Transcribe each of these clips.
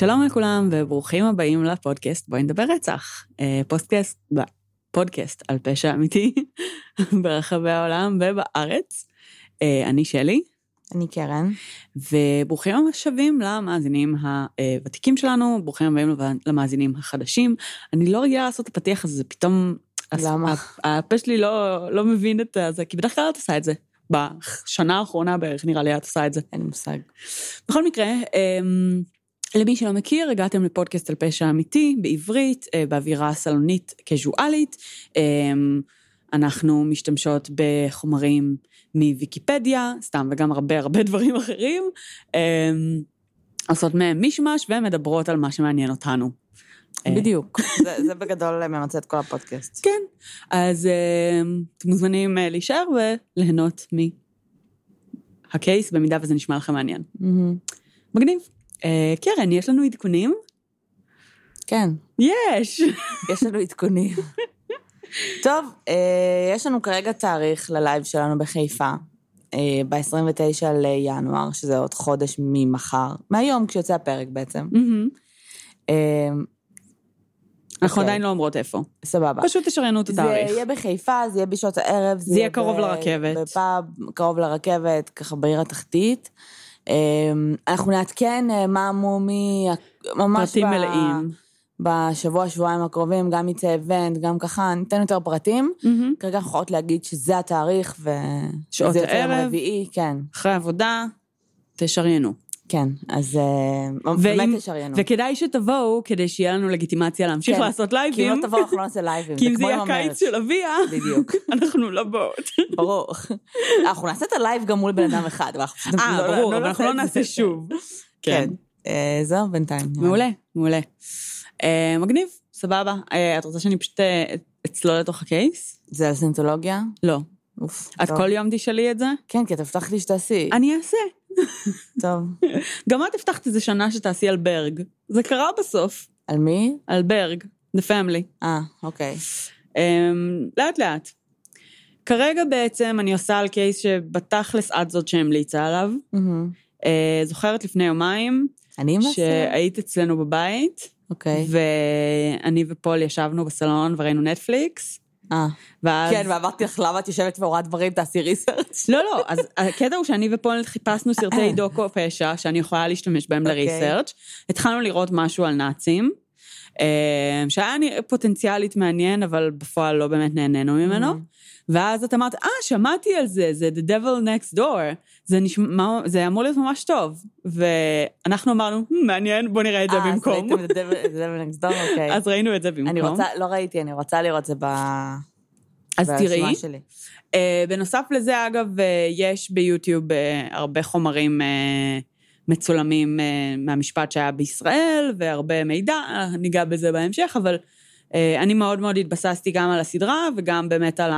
שלום לכולם וברוכים הבאים לפודקאסט בואי נדבר רצח. אה, פודקאסט, פודקאסט על פשע אמיתי ברחבי העולם ובארץ. אה, אני שלי. אני קרן. וברוכים השבים למאזינים הוותיקים שלנו, ברוכים הבאים למאזינים החדשים. אני לא רגילה לעשות את הפתיח הזה, זה פתאום... למה? הפה שלי לא, לא מבין את זה, כי בדרך כלל את עושה את זה. בשנה האחרונה בערך נראה לי את עושה את זה. אין מושג. בכל מקרה, אמ, למי שלא מכיר, הגעתם לפודקאסט על פשע אמיתי, בעברית, אה, באווירה סלונית קזואלית. אמ, אנחנו משתמשות בחומרים מוויקיפדיה, סתם, וגם הרבה הרבה דברים אחרים. אמ, עושות מהם מישמש ומדברות על מה שמעניין אותנו. אה, בדיוק, זה, זה בגדול ממצה את כל הפודקאסט. כן, אז אמ, אתם מוזמנים אה, להישאר וליהנות מה case, במידה וזה נשמע לכם מעניין. מגניב. אה, קרן, יש לנו עדכונים? כן. יש. יש לנו עדכונים. טוב, אה, יש לנו כרגע תאריך ל live שלנו בחיפה, אה, ב-29 לינואר, שזה עוד חודש ממחר, מהיום כשיוצא הפרק בעצם. אנחנו אוקיי. עדיין לא אומרות איפה. סבבה. פשוט תשריינו את התאריך. זה יהיה בחיפה, זה יהיה בשעות הערב. זה יהיה קרוב לרכבת. בפאב, קרוב לרכבת, ככה בעיר התחתית. אמ, אנחנו נעדכן אה, מה מומי, ממש פרטים ב... מלאים. בשבוע, שבועיים הקרובים, גם יצא איבנט, גם ככה, ניתן יותר פרטים. Mm-hmm. כרגע אנחנו יכולות להגיד שזה התאריך, ו... שעות הערב, רביעי, כן. אחרי עבודה, תשריינו. כן, אז אה, באמת תשריינו. וכדאי שתבואו, כדי שיהיה לנו לגיטימציה להמשיך כן, לעשות לייבים. כי אם לא תבואו, אנחנו לא נעשה לייבים. כי אם זה יהיה הקיץ של אביה, בדיוק. אנחנו לא באות. ברור. אנחנו נעשה את ה live גם מול בן אדם אחד, אבל אה, לא- ברור, לא אבל אנחנו לא נעשה שוב. כן. כן. אה, זהו, בינתיים. מעולה, מעולה. מגניב, סבבה. את רוצה שאני פשוט אצלול לתוך ה case? זה על סיינטולוגיה? לא. אוף. את כל יום תשאלי את זה? כן, כי את הבטחת שתעשי. אני אעשה. טוב. גם את הבטחת איזה שנה שתעשי על ברג. זה קרה בסוף. על מי? על ברג, The Family. אה, אוקיי. Um, לאט לאט. כרגע בעצם אני עושה על קייס שבתכלס את זאת שהמליצה עליו. Mm-hmm. Uh, זוכרת לפני יומיים. אני למעשה. שהיית אצלנו בבית. אוקיי. ואני ופול ישבנו בסלון וראינו נטפליקס. אה. ואז... כן, ואמרתי לך, למה את יושבת ורואה דברים, תעשי ריסרצ'. לא, לא, אז הקטע הוא שאני ופולנט חיפשנו סרטי דוקו פשע, שאני יכולה להשתמש בהם אוקיי. לריסרצ'. התחלנו לראות משהו על נאצים, אה, שהיה פוטנציאלית מעניין, אבל בפועל לא באמת נהנינו ממנו. ואז את אמרת, אה, שמעתי על זה, זה The Devil Next Door, זה, נשמע, זה אמור להיות ממש טוב. ואנחנו אמרנו, מעניין, בוא נראה את זה אה, במקום. אה, אז ראיתם את The Devil Next Door, אוקיי. אז ראינו את זה במקום. אני רוצה, לא ראיתי, אני רוצה לראות את זה ב... אז תראי. שלי. Uh, בנוסף לזה, אגב, uh, יש ביוטיוב uh, הרבה חומרים uh, מצולמים uh, מהמשפט שהיה בישראל, והרבה מידע, ניגע בזה בהמשך, אבל אני מאוד מאוד התבססתי גם על הסדרה, וגם באמת על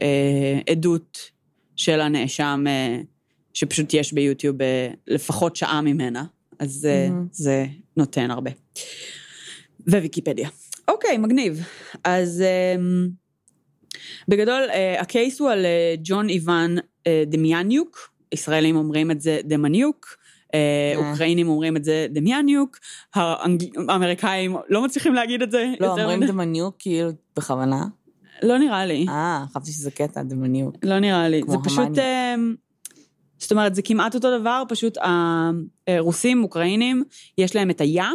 העדות של הנאשם, uh, שפשוט יש ביוטיוב uh, לפחות שעה ממנה, אז mm-hmm. זה נותן הרבה. וויקיפדיה. אוקיי, מגניב. אז... בגדול, הקייס הוא על ג'ון איוון דמיאניוק, ישראלים אומרים את זה דמניוק, אוקראינים אומרים את זה דמיאניוק, האמריקאים לא מצליחים להגיד את זה. לא, אומרים דמניוק כאילו בכוונה? לא נראה לי. אה, חשבתי שזה קטע, דמניוק. לא נראה לי. זה פשוט... Uh, זאת אומרת, זה כמעט אותו דבר, פשוט הרוסים, אוקראינים, יש להם את היה,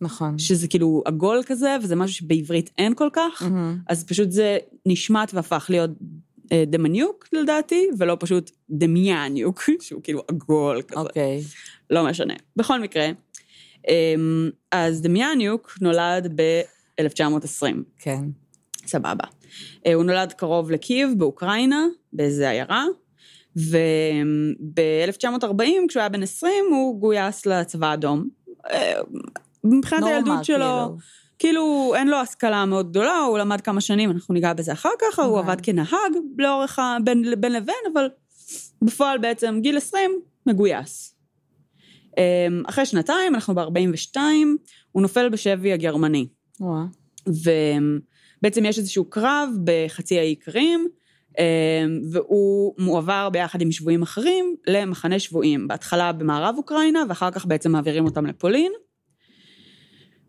נכון. שזה כאילו עגול כזה, וזה משהו שבעברית אין כל כך, mm-hmm. אז פשוט זה נשמט והפך להיות אה, דמניוק לדעתי, ולא פשוט דמיאניוק, שהוא כאילו עגול כזה. אוקיי. Okay. לא משנה. בכל מקרה, אה, אז דמיאניוק נולד ב-1920. כן. סבבה. אה, הוא נולד קרוב לקייב באוקראינה, באיזה עיירה, וב-1940, כשהוא היה בן 20, הוא גויס לצבא האדום. אה, מבחינת הילדות שלו, כאילו. כאילו אין לו השכלה מאוד גדולה, הוא למד כמה שנים, אנחנו ניגע בזה אחר כך, הוא אוקיי. עבד כנהג לאורך ה... בין, בין לבין, אבל בפועל בעצם גיל 20 מגויס. אמ, אחרי שנתיים, אנחנו ב-42, הוא נופל בשבי הגרמני. וואו. ובעצם יש איזשהו קרב בחצי האי קרים, אמ, והוא מועבר ביחד עם שבויים אחרים למחנה שבויים, בהתחלה במערב אוקראינה, ואחר כך בעצם מעבירים אותם לפולין.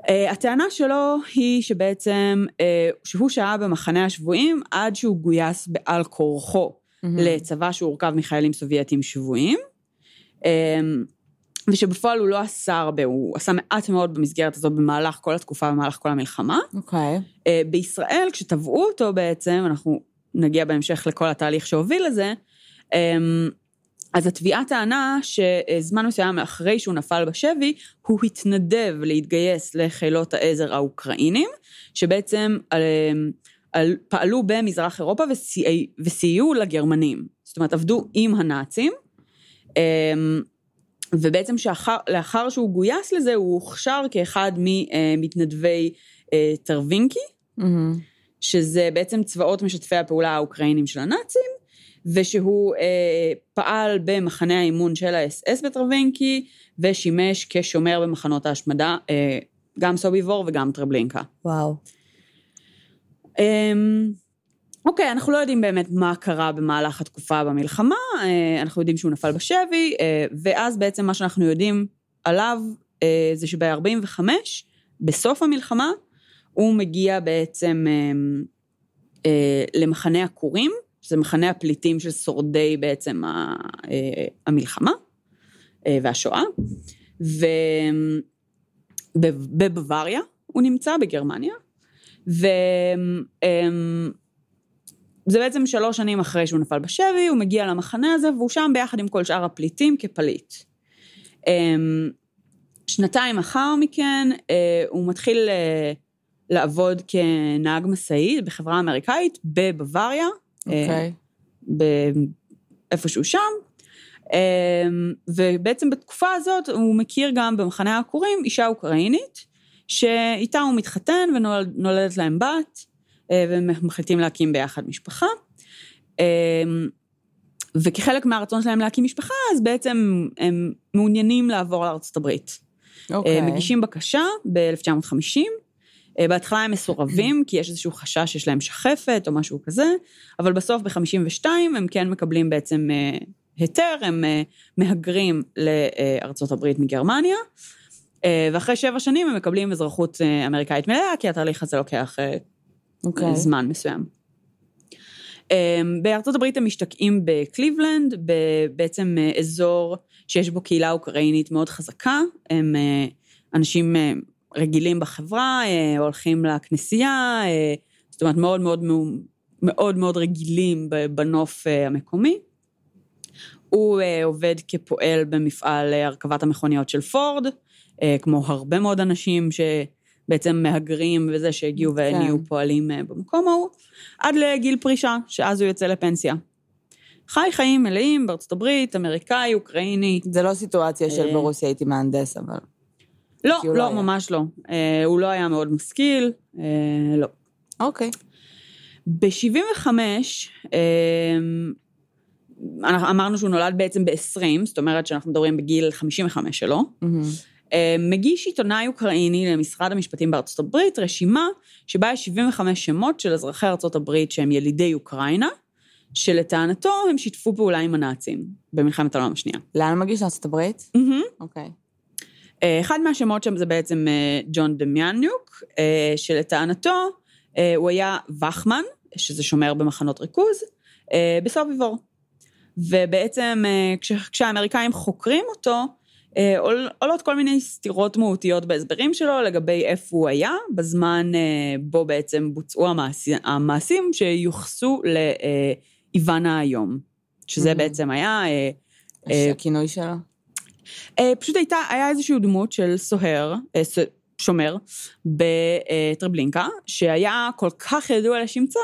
Uh, הטענה שלו היא שבעצם, uh, שהוא שהה במחנה השבויים עד שהוא גויס בעל כורחו mm-hmm. לצבא שהורכב מחיילים סובייטים שבויים, um, ושבפועל הוא לא עשה הרבה, הוא עשה מעט מאוד במסגרת הזאת במהלך כל התקופה, במהלך כל המלחמה. אוקיי. Okay. Uh, בישראל, כשתבעו אותו בעצם, אנחנו נגיע בהמשך לכל התהליך שהוביל לזה, um, אז התביעה טענה שזמן מסוים אחרי שהוא נפל בשבי, הוא התנדב להתגייס לחילות העזר האוקראינים, שבעצם על, על, פעלו במזרח אירופה וסייעו לגרמנים. זאת אומרת, עבדו עם הנאצים, אמ, ובעצם לאחר שהוא גויס לזה, הוא הוכשר כאחד ממתנדבי אה, טרווינקי, mm-hmm. שזה בעצם צבאות משתפי הפעולה האוקראינים של הנאצים, ושהוא אה, פעל במחנה האימון של האס-אס בטרבנקי, ושימש כשומר במחנות ההשמדה, אה, גם סוביבור וגם טרבלינקה. וואו. אה, אוקיי, אנחנו לא יודעים באמת מה קרה במהלך התקופה במלחמה, אה, אנחנו יודעים שהוא נפל בשבי, אה, ואז בעצם מה שאנחנו יודעים עליו אה, זה שב-45, בסוף המלחמה, הוא מגיע בעצם אה, אה, למחנה עקורים, שזה מחנה הפליטים של שורדי בעצם המלחמה והשואה, ובבוואריה הוא נמצא, בגרמניה, וזה בעצם שלוש שנים אחרי שהוא נפל בשבי, הוא מגיע למחנה הזה, והוא שם ביחד עם כל שאר הפליטים כפליט. שנתיים אחר מכן, הוא מתחיל לעבוד כנהג משאית בחברה אמריקאית בבוואריה, אוקיי. איפשהו שם. אמ, ובעצם בתקופה הזאת הוא מכיר גם במחנה העקורים אישה אוקראינית, שאיתה הוא מתחתן ונולדת להם בת, אה, והם מחליטים להקים ביחד משפחה. אמ, וכחלק מהרצון שלהם להקים משפחה, אז בעצם הם מעוניינים לעבור לארצות הברית. אוקיי. Okay. מגישים בקשה ב-1950, אה, בהתחלה הם מסורבים, כי יש איזשהו חשש שיש להם שחפת או משהו כזה, אבל בסוף ב-52 הם כן מקבלים בעצם אה, היתר, הם אה, מהגרים לארצות הברית מגרמניה, ואחרי שבע שנים הם מקבלים אזרחות אמריקאית מלאה, כי התהליך הזה לוקח okay. אוקיי. זמן מסוים. בארצות הברית הם משתקעים בקליבלנד, בעצם אזור שיש בו קהילה אוקראינית מאוד חזקה, הם אנשים רגילים בחברה, אה, הולכים לכנסייה, אה, זאת אומרת מאוד מאוד מאוד מאוד רגילים בנוף אה, המקומי. הוא עובד כפועל במפעל הרכבת המכוניות של פורד, כמו הרבה מאוד אנשים שבעצם מהגרים וזה שהגיעו כן. ונהיו פועלים במקום ההוא, עד לגיל פרישה, שאז הוא יוצא לפנסיה. חי חיים מלאים בארצות הברית, אמריקאי, אוקראיני. זה לא סיטואציה של ברוסיה הייתי מהנדס, אבל... לא, לא, לא ממש לא. אה, הוא לא היה מאוד משכיל, אה, לא. אוקיי. ב-75, אה, אמרנו שהוא נולד בעצם ב-20, זאת אומרת שאנחנו מדברים בגיל 55 שלו. Mm-hmm. מגיש עיתונאי אוקראיני למשרד המשפטים בארצות הברית רשימה שבה יש 75 שמות של אזרחי ארצות הברית שהם ילידי אוקראינה, שלטענתו הם שיתפו פעולה עם הנאצים במלחמת העולם השנייה. לאן מגיש לארצות הברית? אוקיי. Mm-hmm. Okay. אה, אחד מהשמות שם זה בעצם אה, ג'ון דמיאניוק, אה, שלטענתו הוא היה וחמן, שזה שומר במחנות ריכוז, בסוביבור. ובעצם כשהאמריקאים חוקרים אותו, עולות כל מיני סתירות מהותיות בהסברים שלו לגבי איפה הוא היה, בזמן בו בעצם בוצעו המעשים, המעשים שיוחסו לאיוונה היום, שזה mm-hmm. בעצם היה... הכינוי שלו? אה, פשוט הייתה, היה איזושהי דמות של סוהר, אה, שומר, בטרבלינקה, שהיה כל כך ידוע לשמצה,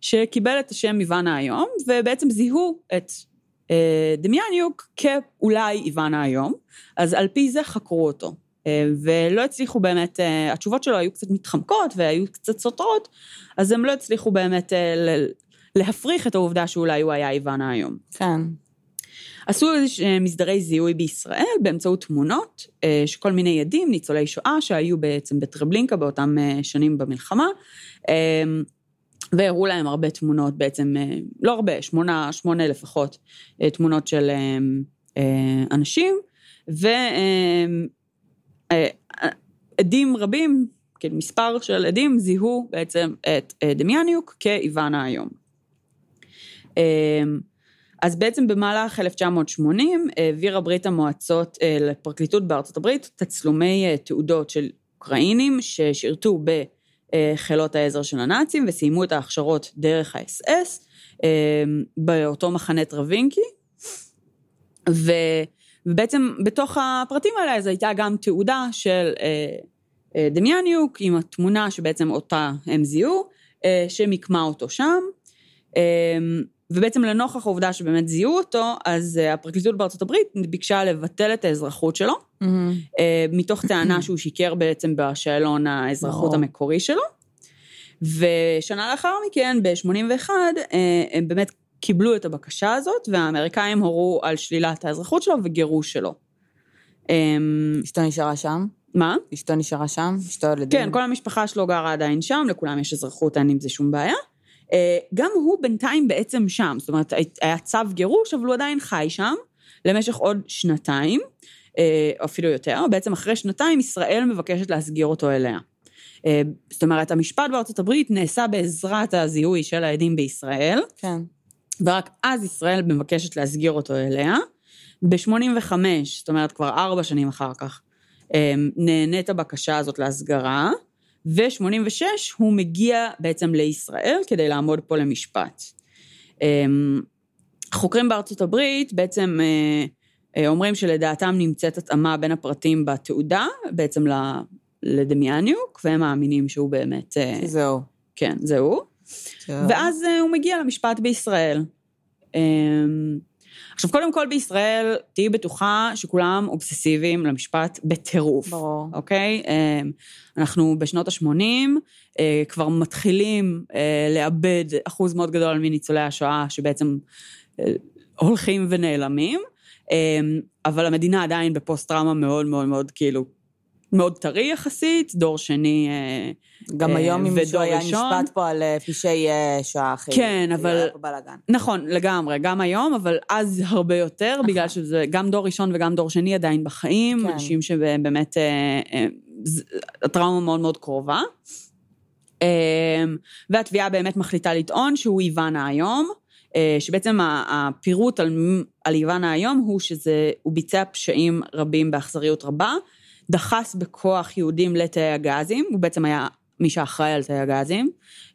שקיבל את השם איוונה היום, ובעצם זיהו את אה, דמיאניוק כאולי איוונה היום, אז על פי זה חקרו אותו. ולא הצליחו באמת, התשובות שלו היו קצת מתחמקות והיו קצת סותרות, אז הם לא הצליחו באמת להפריך את העובדה שאולי הוא היה איוונה היום. כן. עשו איזה מסדרי זיהוי בישראל באמצעות תמונות אה, שכל מיני עדים, ניצולי שואה, שהיו בעצם בטרבלינקה באותם אה, שנים במלחמה, אה, והראו להם הרבה תמונות בעצם, לא הרבה, שמונה, שמונה לפחות, תמונות של עדים רבים, כאילו מספר של עדים, זיהו בעצם את אה, דמיאניוק כאיוון האיום. אז בעצם במהלך 1980 העבירה ברית המועצות לפרקליטות בארצות הברית תצלומי תעודות של אוקראינים ששירתו בחילות העזר של הנאצים וסיימו את ההכשרות דרך האס-אס באותו מחנה טרווינקי. ו... ובעצם בתוך הפרטים האלה אז הייתה גם תעודה של אה, אה, דמיאניוק עם התמונה שבעצם אותה הם זיהו, אה, שמיקמה אותו שם. ובעצם לנוכח העובדה שבאמת זיהו אותו, אז אה, הפרקליטות בארצות הברית ביקשה לבטל את האזרחות שלו, mm-hmm. אה, מתוך טענה שהוא שיקר בעצם בשאלון האזרחות oh. המקורי שלו. ושנה לאחר מכן, ב-81, אה, הם באמת קיבלו את הבקשה הזאת, והאמריקאים הורו על שלילת האזרחות שלו וגירוש שלו. אמ, אשתו נשארה שם? מה? אשתו נשארה שם? אשתו ילדים? כן, כל המשפחה שלו גרה עדיין שם, לכולם יש אזרחות, אין עם זה שום בעיה. אה, גם הוא בינתיים בעצם שם, זאת אומרת, היה צו גירוש, אבל הוא עדיין חי שם למשך עוד שנתיים, אה, או אפילו יותר. בעצם אחרי שנתיים ישראל מבקשת להסגיר אותו אליה. אה, זאת אומרת, המשפט בארצות הברית נעשה בעזרת הזיהוי של העדים בישראל. כן. ורק אז ישראל מבקשת להסגיר אותו אליה. ב-85, זאת אומרת כבר ארבע שנים אחר כך, נהנית הבקשה הזאת להסגרה, ו-86 הוא מגיע בעצם לישראל כדי לעמוד פה למשפט. חוקרים בארצות הברית בעצם אה, אה, אומרים שלדעתם נמצאת התאמה בין הפרטים בתעודה, בעצם לדמיאניוק, והם מאמינים שהוא באמת... אה, זהו. כן, זהו. ואז הוא מגיע למשפט בישראל. עכשיו, קודם כל בישראל, תהיי בטוחה שכולם אובססיביים למשפט בטירוף. ברור. אוקיי? אמ, אנחנו בשנות ה-80 אה, כבר מתחילים אה, לאבד אחוז מאוד גדול מניצולי השואה, שבעצם אה, הולכים ונעלמים, אמ, אבל המדינה עדיין בפוסט-טראומה מאוד מאוד מאוד כאילו מאוד טרי יחסית, דור שני ודור ראשון. גם היום אם מישהו היה נשפט פה על פשעי שואה אחי. כן, אבל... נכון, לגמרי, גם היום, אבל אז הרבה יותר, נכון. בגלל שזה גם דור ראשון וגם דור שני עדיין בחיים, כן. אנשים שבאמת, הטראומה מאוד מאוד קרובה. והתביעה באמת מחליטה לטעון שהוא איוונה היום. שבעצם הפירוט על, על איוונה היום הוא שהוא ביצע פשעים רבים באכזריות רבה, דחס בכוח יהודים לתאי הגזים, הוא בעצם היה מי שאחראי על תאי הגזים,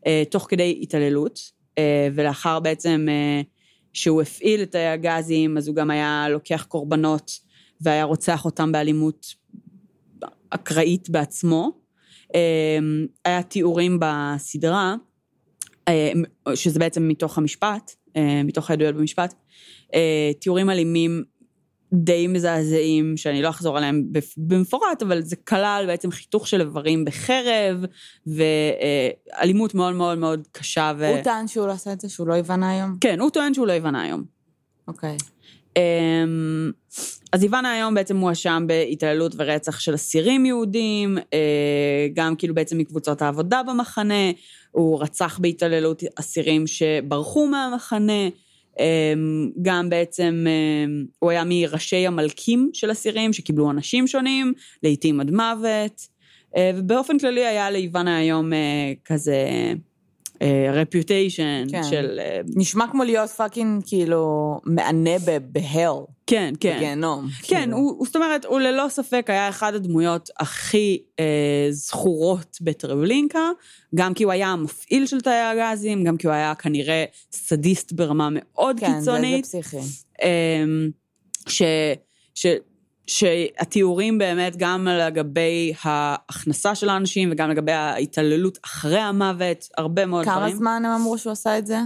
אה, תוך כדי התעללות, אה, ולאחר בעצם אה, שהוא הפעיל את תאי הגזים, אז הוא גם היה לוקח קורבנות והיה רוצח אותם באלימות אקראית בעצמו. היה תיאורים בסדרה, שזה בעצם מתוך המשפט, מתוך העדויות במשפט, תיאורים אלימים די מזעזעים, שאני לא אחזור עליהם במפורט, אבל זה כלל בעצם חיתוך של איברים בחרב, ואלימות מאוד מאוד מאוד קשה. ו... הוא טען שהוא לא עשה את זה, שהוא לא יבנה היום? כן, הוא טוען שהוא לא יבנה היום. אוקיי. אמ, אז איוונה היום בעצם מואשם בהתעללות ורצח של אסירים יהודים, אה, גם כאילו בעצם מקבוצות העבודה במחנה, הוא רצח בהתעללות אסירים שברחו מהמחנה. אמ, גם בעצם אמ, הוא היה מראשי המלקים של אסירים שקיבלו עונשים שונים, לעיתים עד מוות, אה, ובאופן כללי היה לאיוון האיום אה, כזה reputation כן. של... נשמע כמו להיות fucking כאילו מענה ב hell. כן, כן. בגיהנום. כן, כאילו. הוא, זאת אומרת, הוא ללא ספק היה אחד הדמויות הכי אה, זכורות בטרבלינקה, גם כי הוא היה המפעיל של תאי הגזים, גם כי הוא היה כנראה סדיסט ברמה מאוד כן, קיצונית. כן, זה, זה פסיכי. אה, ש... ש שהתיאורים באמת גם לגבי ההכנסה של האנשים וגם לגבי ההתעללות אחרי המוות, הרבה מאוד כמה דברים. כמה זמן הם אמרו שהוא עשה את זה?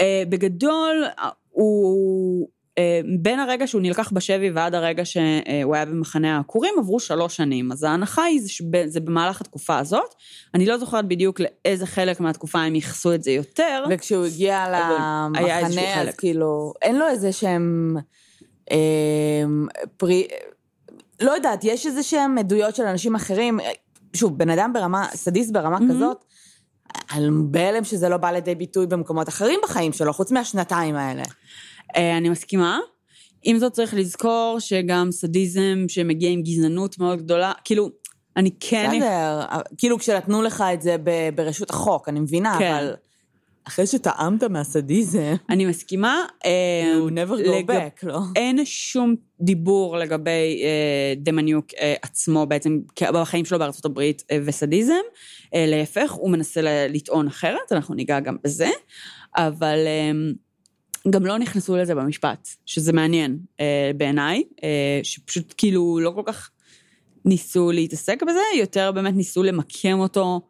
Uh, בגדול, הוא... Uh, בין הרגע שהוא נלקח בשבי ועד הרגע שהוא היה במחנה העקורים, עברו שלוש שנים. אז ההנחה היא שזה במהלך התקופה הזאת. אני לא זוכרת בדיוק לאיזה חלק מהתקופה הם ייחסו את זה יותר. וכשהוא הגיע למחנה, אז כאילו, אין לו איזה שהם... אמ, פרי... לא יודעת, יש איזה שהם עדויות של אנשים אחרים, שוב, בן אדם ברמה, סדיסט ברמה mm-hmm. כזאת, על בהלם שזה לא בא לידי ביטוי במקומות אחרים בחיים שלו, חוץ מהשנתיים האלה. אה, אני מסכימה. עם זאת צריך לזכור שגם סדיזם שמגיע עם גזענות מאוד גדולה, כאילו, אני כן... בסדר, כאילו כשנתנו לך את זה ברשות החוק, אני מבינה, כן. אבל אחרי שטעמת מהסדיזם, אני מסכימה. אה, you never go back, לא? אין שום דיבור לגבי אה, דמניוק אה, עצמו בעצם, בחיים שלו בארצות הברית אה, וסדיזם. אה, להפך, הוא מנסה לטעון אחרת, אנחנו ניגע גם בזה, אבל אה, גם לא נכנסו לזה במשפט, שזה מעניין אה, בעיניי, אה, שפשוט כאילו לא כל כך ניסו להתעסק בזה, יותר באמת ניסו למקם אותו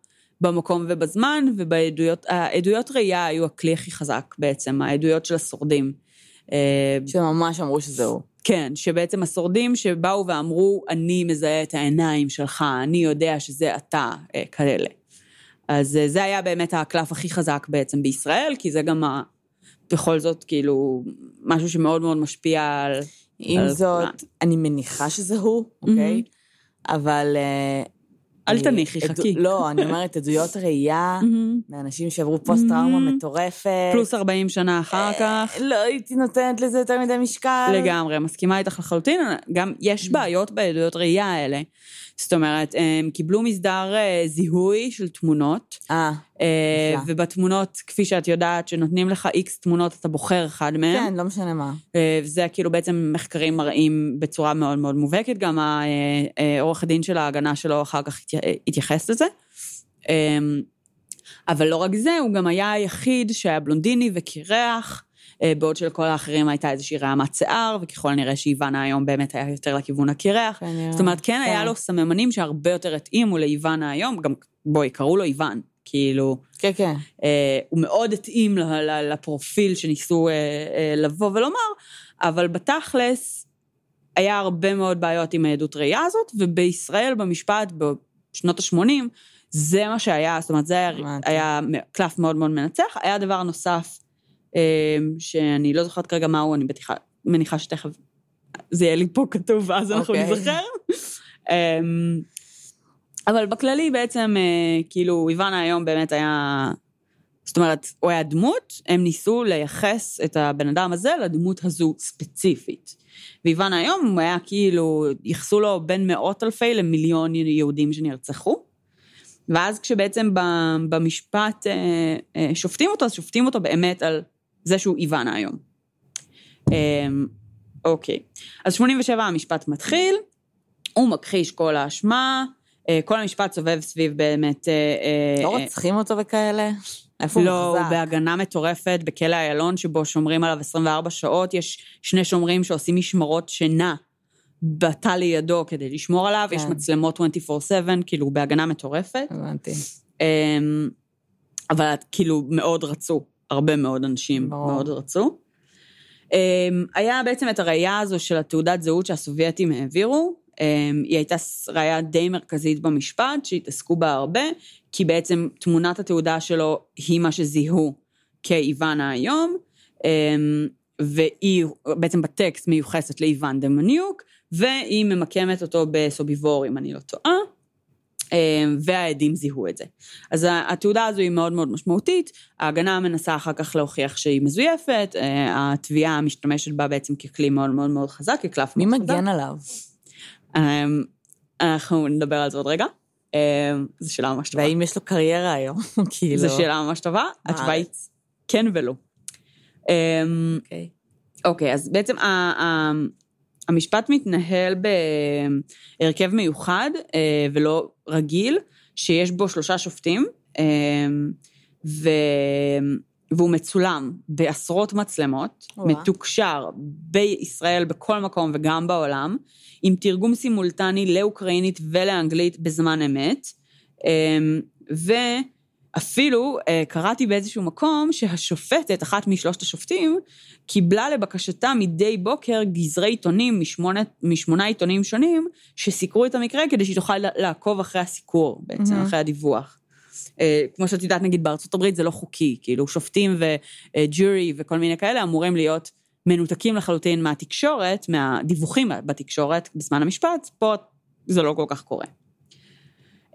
במקום ובזמן, ובעדויות, העדויות ראייה היו הכלי הכי חזק בעצם, העדויות של השורדים. אה, שממש אמרו שזה הוא. כן, שבעצם השורדים שבאו ואמרו, אני מזהה את העיניים שלך, אני יודע שזה אתה, אה, כאלה. אז אה, זה היה באמת הקלף הכי חזק בעצם בישראל, כי זה גם ה... בכל זאת, כאילו, משהו שמאוד מאוד משפיע על... עם על זאת, כולם. אני מניחה שזה הוא, אוקיי? אבל... אה, אל תניחי, חכי. לא, אני אומרת, עדויות ראייה מאנשים שעברו פוסט-טראומה. מטורפת. פלוס 40 שנה אחר כך. לא הייתי נותנת לזה יותר מדי משקל. לגמרי, מסכימה איתך לחלוטין, גם יש בעיות בעדויות ראייה האלה. זאת אומרת, הם קיבלו מסדר אה, זיהוי של תמונות, אה, אה. ובתמונות, כפי שאת יודעת, שנותנים לך איקס תמונות, אתה בוחר אחד מהם. כן, לא משנה מה. אה, וזה כאילו בעצם מחקרים מראים בצורה מאוד מאוד מובהקת, גם העורך הדין של ההגנה שלו אחר כך התי- התייחס לזה. אה, אבל לא רק זה, הוא גם היה היחיד שהיה בלונדיני וקירח, אה, בעוד שלכל האחרים הייתה איזושהי רעמת שיער, וככל הנראה שאיוונה היום באמת היה יותר לכיוון הקירח. כנראה. זאת אומרת, כן היה כן. לו סממנים שהרבה יותר התאימו לאיוונה היום, גם, בואי, קראו לו איוון, כאילו, כן, כן. אה, הוא מאוד התאים לפרופיל שניסו אה, אה, לבוא ולומר, אבל בתכלס, היה הרבה מאוד בעיות עם העדות ראייה הזאת, ובישראל, במשפט, בשנות ה-80, זה מה שהיה, זאת אומרת, זה היה. היה קלף מאוד מאוד מנצח. היה דבר נוסף, אה, שאני לא זוכרת כרגע מהו, אני בטוחה, מניחה שתכף זה יהיה לי פה כתוב, ואז אנחנו אוקיי. נזכר. אבל בכללי בעצם, אה, כאילו, איוונה היום באמת היה... זאת אומרת, הוא היה דמות, הם ניסו לייחס את הבן אדם הזה לדמות הזו ספציפית. ואיוונה היום היה כאילו, ייחסו לו בין מאות אלפי למיליון יהודים שנרצחו. ואז כשבעצם במשפט אה, אה, שופטים אותו, אז שופטים אותו באמת על זה שהוא איוונה היום. אמ, אוקיי. אז 87 המשפט מתחיל, הוא מכחיש כל האשמה, כל המשפט סובב סביב באמת... אה, אה, לא אה, רוצחים אותו וכאלה? איפה הוא לא, הוא מוחזק? בהגנה מטורפת בכלא איילון, שבו שומרים עליו 24 שעות, יש שני שומרים שעושים משמרות שינה בתא לידו כדי לשמור עליו, כן. יש מצלמות 24/7, כאילו, הוא בהגנה מטורפת. הבנתי. אמ, אבל כאילו מאוד רצו, הרבה מאוד אנשים ברור. מאוד רצו. אמ, היה בעצם את הראייה הזו של התעודת זהות שהסובייטים העבירו, היא הייתה ראייה די מרכזית במשפט, שהתעסקו בה הרבה, כי בעצם תמונת התעודה שלו היא מה שזיהו כאיוונה היום, אמ, והיא בעצם בטקסט מיוחסת לאיוון דמניוק, והיא ממקמת אותו בסוביבור, אם אני לא טועה. אמ, והעדים זיהו את זה. אז התעודה הזו היא מאוד מאוד משמעותית, ההגנה מנסה אחר כך להוכיח שהיא מזויפת, אה, התביעה משתמשת בה בעצם ככלי מאוד מאוד מאוד חזק, כקלף מי מאוד חזק. מגן עליו? אמ, אנחנו נדבר על זה עוד רגע. אמ, זו שאלה ממש טובה. והאם יש לו קריירה היום? כאילו... זו שאלה ממש טובה, התשובה היא בארץ. כן ולא. אמ, אוקיי. אוקיי, אז בעצם המשפט מתנהל בהרכב מיוחד אה, ולא רגיל, שיש בו שלושה שופטים, אה, ו... והוא מצולם בעשרות מצלמות, וואו. מתוקשר בישראל בכל מקום וגם בעולם, עם תרגום סימולטני לאוקראינית ולאנגלית בזמן אמת, אה, ואפילו אה, קראתי באיזשהו מקום שהשופטת, אחת משלושת השופטים, קיבלה לבקשתה מדי בוקר גזרי עיתונים משמונה, משמונה עיתונים שונים, שסיקרו את המקרה כדי שהיא תוכל לעקוב אחרי הסיקור, בעצם, מהמם. אחרי הדיווח. אה, כמו שאת יודעת, נגיד בארצות הברית זה לא חוקי, כאילו שופטים וג'ורי וכל מיני כאלה אמורים להיות מנותקים לחלוטין מהתקשורת, מהדיווחים בתקשורת בזמן המשפט, פה זה לא כל כך קורה.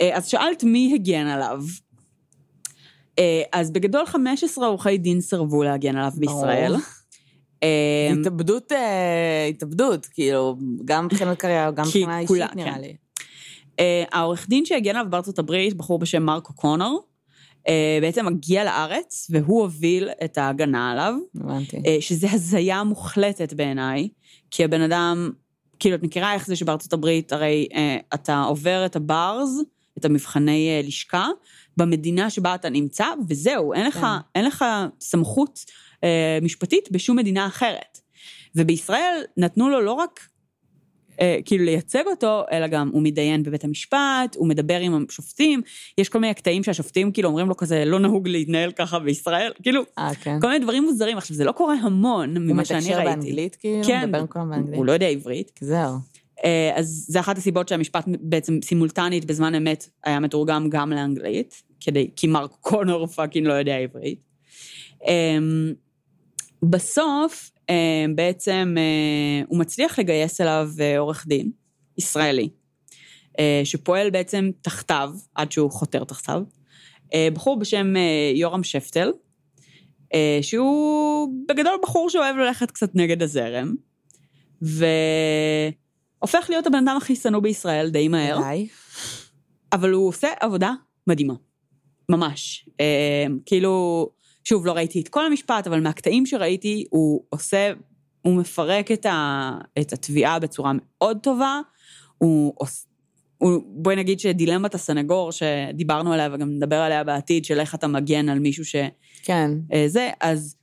אה, אז שאלת מי הגן עליו. אה, אז בגדול 15 עורכי דין סירבו להגן עליו בישראל. אה, התאבדות, אה, התאבדות, כאילו, גם מבחינת קריירה, גם מבחינה אישית נראה כן. לי. אה, העורך דין שהגן עליו בארצות הברית, בחור בשם מרק אוקונור, אה, בעצם מגיע לארץ, והוא הוביל את ההגנה עליו. הבנתי. אה, שזה הזיה מוחלטת בעיניי, כי הבן אדם, כאילו, את מכירה איך זה שבארצות הברית, הרי אה, אתה עובר את הברז, את המבחני אה, לשכה, במדינה שבה אתה נמצא, וזהו, אין לך, כן. אין לך סמכות אה, משפטית בשום מדינה אחרת. ובישראל נתנו לו לא רק כאילו לייצג אותו, אלא גם הוא מתדיין בבית המשפט, הוא מדבר עם השופטים, יש כל מיני קטעים שהשופטים כאילו אומרים לו כזה, לא נהוג להתנהל ככה בישראל, כאילו, אה, כן. כל מיני דברים מוזרים. עכשיו, זה לא קורה המון הוא ממה שאני מתקשר ראיתי. באנגלית כאילו? כן, מדבר כולם באנגלית? הוא לא יודע עברית. זהו. אה, אז זה אחת הסיבות שהמשפט בעצם סימולטנית בזמן אמת היה מתורגם גם לאנגלית, כדי, כי מרק קונור fucking לא יודע עברית. אמ, בסוף, אה, בעצם אה, הוא מצליח לגייס אליו אה, עורך דין, ישראלי, אה, שפועל בעצם תחתיו, עד שהוא חותר תחתיו, בחור בשם יורם שפטל, שהוא בגדול בחור שאוהב ללכת קצת נגד הזרם, והופך להיות הבן אדם הכי שנוא בישראל די מהר, די. אבל הוא עושה עבודה מדהימה, ממש. כאילו, שוב, לא ראיתי את כל המשפט, אבל מהקטעים שראיתי, הוא עושה, הוא מפרק את, ה, את התביעה בצורה מאוד טובה, הוא עוש... הוא, בואי נגיד שדילמת הסנגור, שדיברנו עליה וגם נדבר עליה בעתיד, של איך אתה מגן על מישהו ש... כן. אה, זה, אז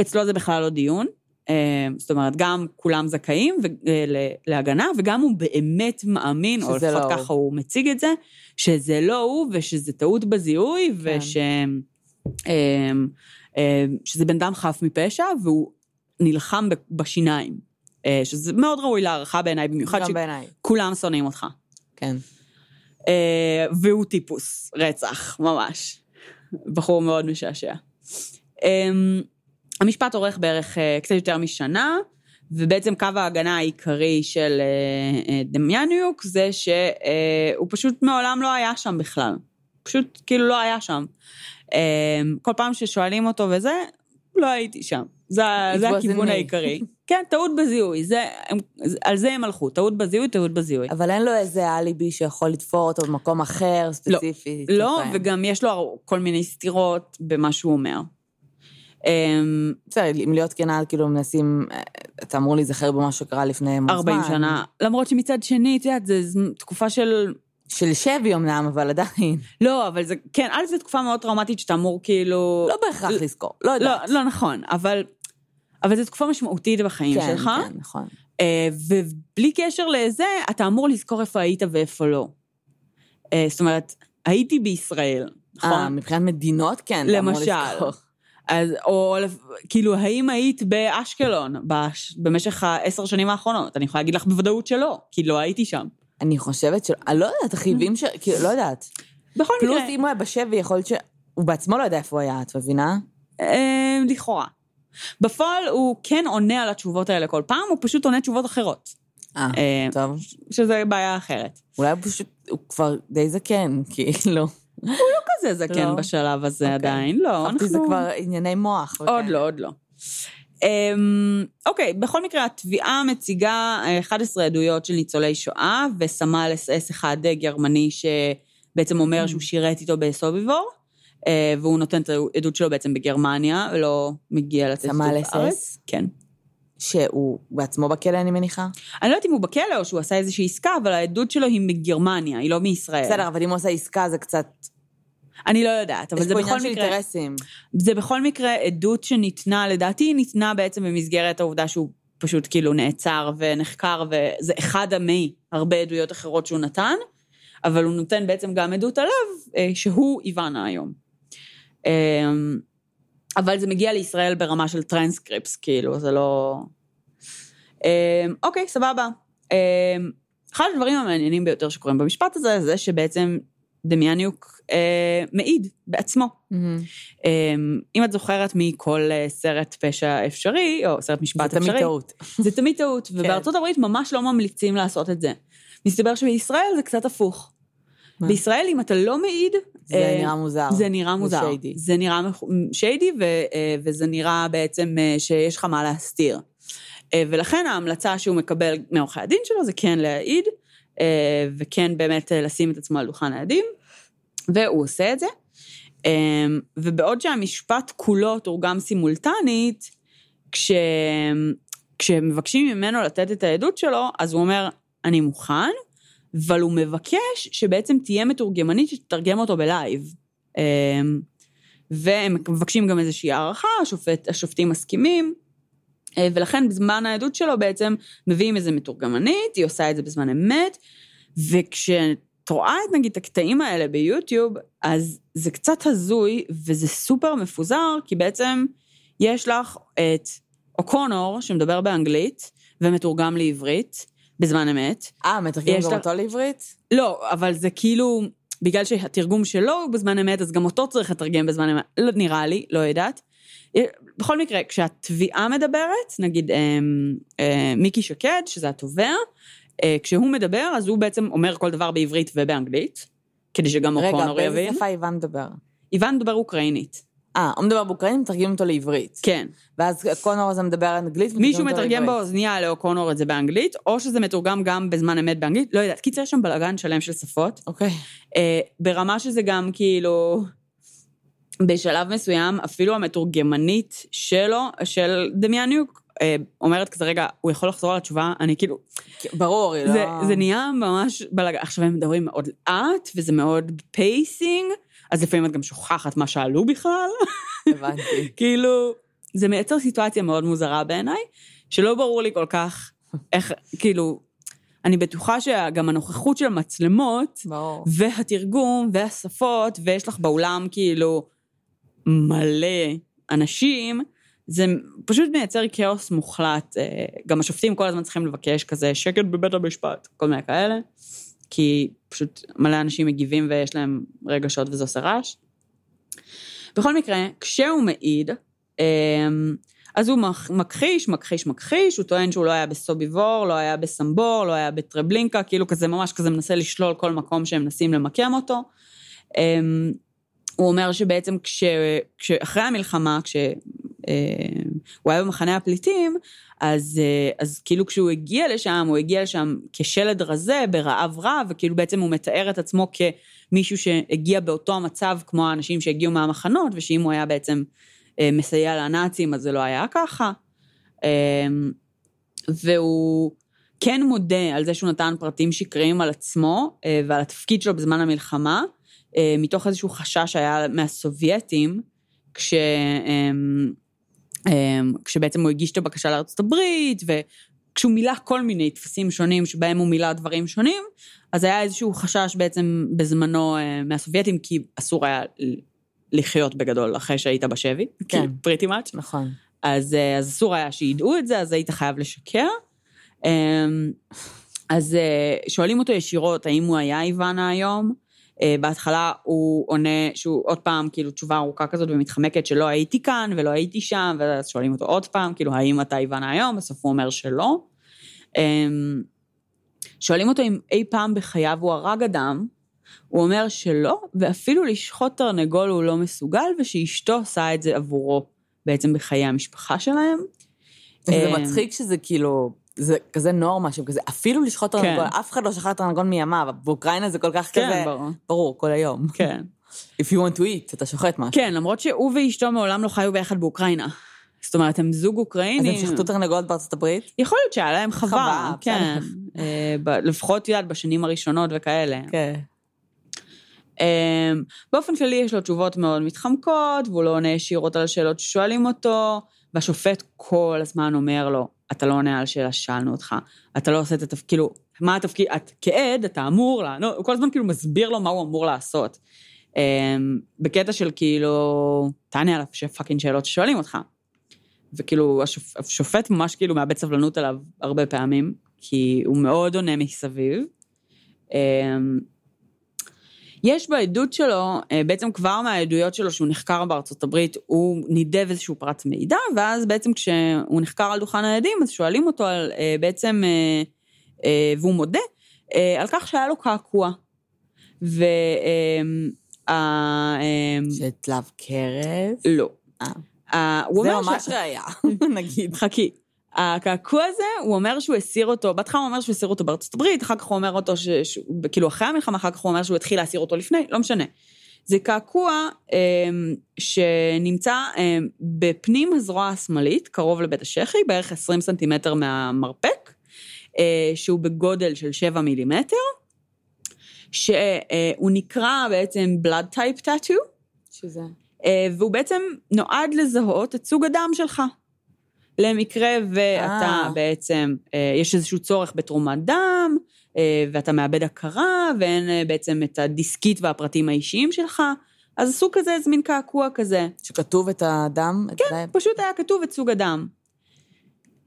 אצלו זה בכלל לא דיון. אה, זאת אומרת, גם כולם זכאים ו- אה, להגנה, וגם הוא באמת מאמין, או לפחות לא הוא. ככה הוא מציג את זה, שזה לא הוא, ושזה טעות בזיהוי, כן. וש... אה, אה, שזה בן אדם חף מפשע, והוא נלחם בשיניים. אה, שזה מאוד ראוי להערכה בעיניי, במיוחד. שכולם שונאים אותך. כן. אה, והוא טיפוס רצח, ממש. בחור מאוד משעשע. אה, המשפט אורך בערך אה, קצת יותר משנה, ובעצם קו ההגנה העיקרי של דמיאניוק זה שהוא פשוט מעולם לא היה שם בכלל. פשוט כאילו לא היה שם. אה, כל פעם ששואלים אותו וזה, לא הייתי שם. זה, זה הכיוון. העיקרי. כן, טעות בזיהוי, זה, הם, על זה הם הלכו, טעות בזיהוי, טעות בזיהוי. אבל אין לו איזה אליבי שיכול לתפור אותו במקום אחר, ספציפי. לא, כן. וגם יש לו כל מיני סתירות במה שהוא אומר. אמ, בסדר, אם להיות כנה, כאילו מנסים, אה, אתה אמור להיזכר במה שקרה לפני המון זמן. 40 שנה. למרות שמצד שני, את יודעת, זו תקופה של... של שבי אמנם, אבל עדיין. לא, אבל זה, כן, א', זו תקופה מאוד טראומטית שאתה אמור כאילו... לא בהכרח לזכור, לא לא, יודעת. לא נכון, אבל... אבל זו תקופה משמעותית בחיים כן, שלך, כן, נכון. אה, ובלי קשר לזה, אתה אמור לזכור איפה היית ואיפה לא. אה, זאת אומרת, הייתי בישראל, אה, נכון? מבחינת מדינות, כן, אתה אמור למשל. לזכור. אז, או כאילו, האם היית באשקלון בש, במשך העשר שנים האחרונות? אני יכולה להגיד לך בוודאות שלא, כי לא הייתי שם. אני חושבת שלא, אני לא יודעת, החיבים ש... כאילו, לא יודעת. בכל פלוס מקרה, אם הוא היה בשבי, יכול להיות שהוא בעצמו לא יודע איפה הוא היה, את מבינה? אה, לכאורה. בפועל הוא כן עונה על התשובות האלה כל פעם, הוא פשוט עונה תשובות אחרות, אה, אה, טוב. שזה בעיה אחרת. אולי הוא פשוט, הוא כבר די זקן, כאילו. כזה זקן לא. בשלב הזה אוקיי. עדיין, לא, חשבתי אנחנו... כבר ענייני מוח. עוד וכאלה. לא, עוד לא. אמ, אוקיי, בכל מקרה, התביעה מציגה אה, 11 עדויות של ניצולי שואה, וסמל אס אס אחד אה, גרמני שבעצם אומר שהוא שירת איתו בסוביבור, אה, והוא נותן את העדות שלו בעצם בגרמניה, ולא מגיע לתת סמל עדות אס בארץ. אס? כן. שהוא בעצמו בכלא, אני מניחה? אני לא יודעת אם הוא בכלא או שהוא עשה איזושהי עסקה, אבל העדות שלו היא מגרמניה, היא לא מישראל. בסדר, אבל אם הוא עושה עסקה זה קצת... אני לא יודעת, אבל יש זה פה בכל עניין של מקרה... אינטרסים. זה בכל מקרה עדות שניתנה, לדעתי ניתנה בעצם במסגרת העובדה שהוא פשוט כאילו נעצר ונחקר, וזה אחד המי הרבה עדויות אחרות שהוא נתן, אבל הוא נותן בעצם גם עדות עליו, אה, שהוא איוונה היום. אה, אבל זה מגיע לישראל ברמה של טרנסקריפס, כאילו, זה לא... אה, אוקיי, סבבה. אה, אחד הדברים המעניינים ביותר שקורים במשפט הזה, זה שבעצם דמיאניוק אה, מעיד בעצמו. מהמם. אמ, אם את זוכרת מכל אה, סרט פשע אפשרי, או סרט משפט זה אפשרי, תמיד טעות. זה תמיד טעות, ובארצות הברית ממש לא ממליצים לעשות את זה. מסתבר שבישראל זה קצת הפוך. מה? בישראל, אם אתה לא מעיד, זה אה, נראה מוזר. זה נראה מוזר. שיידי. זה נראה שיידי, ו- אה, וזה נראה בעצם אה, שיש לך מה להסתיר. אה, ולכן ההמלצה שהוא מקבל מעורכי הדין שלו זה כן להעיד, אה, וכן באמת אה, לשים את עצמו על דוכן העדים, והוא עושה את זה. אה, ובעוד שהמשפט כולו תורגם סימולטנית, כש... כשמבקשים ממנו לתת את העדות שלו, אז הוא אומר, אני מוכן, אבל הוא מבקש שבעצם תהיה מתורגמנית שתתרגם אותו בלייב. והם מבקשים גם איזושהי הערכה, השופט, השופטים מסכימים, ולכן בזמן העדות שלו בעצם מביאים איזה מתורגמנית, היא עושה את זה בזמן אמת, וכשאת רואה את נגיד הקטעים האלה ביוטיוב, אז זה קצת הזוי וזה סופר מפוזר, כי בעצם יש לך את אוקונור שמדבר באנגלית ומתורגם לעברית בזמן אמת. אה, מתרגמים גם אותו לעברית? לא, אבל זה כאילו, בגלל שהתרגום שלו הוא בזמן אמת, אז גם אותו צריך לתרגם בזמן אמת, לא נראה לי, לא יודעת. בכל מקרה, כשהתביעה מדברת, נגיד אה, אה, מיקי שקד, שזה התובע, אה, כשהוא מדבר, אז הוא בעצם אומר כל דבר בעברית ובאנגלית, כדי שגם אוקונור יבין. רגע, באיזה שפה איוון מדבר? איוון מדבר אוקראינית. אה, הוא מדבר באוקראינית, מתרגמים אותו לעברית. כן. ואז קונור הזה מדבר אנגלית, מישהו מתרגם באוזניה לאוקונור את זה באנגלית, או שזה מתורגם גם בזמן אמת באנגלית, לא יודעת. קיצר, יש שם בלאגן שלם של שפות. אוקיי. אה, ברמה שזה גם כאילו... בשלב מסוים, אפילו המתורגמנית שלו, של דמיאניוק, אה, אומרת כזה, רגע, הוא יכול לחזור על התשובה? אני כאילו... ברור, זה, לא... זה נהיה ממש בלאגן. עכשיו הם מדברים מאוד לאט, וזה מאוד pacing, אז לפעמים את גם שוכחת מה שאלו בכלל. הבנתי. כאילו, זה מייצר סיטואציה מאוד מוזרה בעיניי, שלא ברור לי כל כך איך, כאילו, אני בטוחה שגם הנוכחות של המצלמות, ברור. והתרגום, והשפות, ויש לך באולם כאילו מלא אנשים, זה פשוט מייצר כאוס מוחלט. אה, גם השופטים כל הזמן צריכים לבקש כזה שקט בבית המשפט, כל מיני כאלה. כי פשוט מלא אנשים מגיבים ויש להם רגשות וזה עושה רעש. בכל מקרה, כשהוא מעיד, אמ, אז הוא מכחיש, מכחיש, מכחיש, הוא טוען שהוא לא היה בסוביבור, לא היה בסמבור, לא היה בטרבלינקה, כאילו כזה ממש כזה מנסה לשלול כל מקום שהם מנסים למקם אותו. הוא אומר שבעצם כש, כשאחרי המלחמה, כשהוא אה, היה במחנה הפליטים, אז, אה, אז כאילו כשהוא הגיע לשם, הוא הגיע לשם כשלד רזה, ברעב רב, וכאילו בעצם הוא מתאר את עצמו כמישהו שהגיע באותו המצב כמו האנשים שהגיעו מהמחנות, ושאם הוא היה בעצם אה, מסייע לנאצים, אז זה לא היה ככה. אמ, והוא כן מודה על זה שהוא נתן פרטים שקריים על עצמו אה, ועל התפקיד שלו בזמן המלחמה, מתוך איזשהו חשש שהיה מהסובייטים, כש... אמ, אמ, כשבעצם הוא הגיש את הבקשה לארצות הברית, וכשהוא מילא כל מיני טפסים שונים שבהם הוא מילא דברים שונים, אז היה איזשהו חשש בעצם בזמנו אה, מהסובייטים, כי אסור היה לחיות בגדול אחרי שהיית בשבי. כן. פריטי מאץ'. נכון. אז, אה, אז אסור היה שידעו את זה, אז היית חייב לשקר. אמ, אז אה, שואלים אותו ישירות, האם הוא היה איוונה היום? Uh, בהתחלה הוא עונה שהוא עוד פעם, כאילו תשובה ארוכה כזאת ומתחמקת שלא הייתי כאן ולא הייתי שם, ואז שואלים אותו עוד פעם, כאילו, האם אתה איוונה היום? בסוף הוא אומר שלא. Um, שואלים אותו אם אי פעם בחייו הוא הרג אדם, הוא אומר שלא, ואפילו לשחוט תרנגול הוא לא מסוגל, ושאשתו עושה את זה עבורו בעצם בחיי המשפחה שלהם. זה אמ, מצחיק שזה כאילו, זה כזה נורמה שם, כזה, אפילו לשחוט תרנגול, כן. אף אחד לא שחט תרנגול מימיו, באוקראינה זה כל כך כן, כזה... ברור. ברור, כל היום. כן. If you want to eat, אתה שוחט משהו. כן, למרות שהוא ואשתו מעולם לא חיו ביחד באוקראינה. זאת אומרת, הם זוג אוקראיני. אז הם שחטו תרנגולות בארצות הברית? יכול להיות שהיה להם חווה, חווה כן. אה, לפחות, יודעת, בשנים הראשונות וכאלה. כן. אמ, באופן כללי יש לו תשובות מאוד מתחמקות, והוא לא עונה ישירות על השאלות ששואלים אותו, והשופט כל הזמן אומר לו, אתה לא עונה על שאלה ששאלנו אותך, אתה לא עושה את התפקיד, כאילו, מה התפקיד, את כעד, אתה אמור לענות, הוא כל הזמן כאילו מסביר לו מה הוא אמור לעשות. Um, בקטע של כאילו, תענה על fucking שאלות ששואלים אותך. וכאילו, השופ, השופט ממש כאילו מאבד סבלנות עליו הרבה פעמים, כי הוא מאוד עונה מסביב. Um, יש בעדות שלו, אה, בעצם כבר מהעדויות שלו שהוא נחקר בארצות הברית, הוא נידב איזשהו פרט מידע, ואז בעצם כשהוא נחקר על דוכן העדים, אז שואלים אותו על אה, בעצם, אה, והוא מודה, על כך שהיה לו קעקוע. ו... של צלב קרס? לא. זה ממש ראייה, נגיד. חכי. הקעקוע הזה, הוא אומר שהוא הסיר אותו, בהתחלה הוא אומר שהוא הסיר אותו בארצות הברית, אחר כך הוא אומר אותו, ש, ש, כאילו אחרי המלחמה, אחר כך הוא אומר שהוא התחיל להסיר אותו לפני, לא משנה. זה קעקוע אה, שנמצא אה, בפנים הזרוע השמאלית, קרוב לבית השחי, בערך 20 סנטימטר מהמרפק, אה, שהוא בגודל של 7 מילימטר, שהוא נקרא בעצם blood type tattoo. שזה? אה, והוא בעצם נועד לזהות את סוג הדם שלך. למקרה ואתה אה. בעצם, אה, יש איזשהו צורך בתרומת דם, אה, ואתה מאבד הכרה, ואין בעצם את הדיסקית והפרטים האישיים שלך, אז עשו כזה איזה מין קעקוע כזה. שכתוב את הדם? את כן, זה? פשוט היה כתוב את סוג הדם.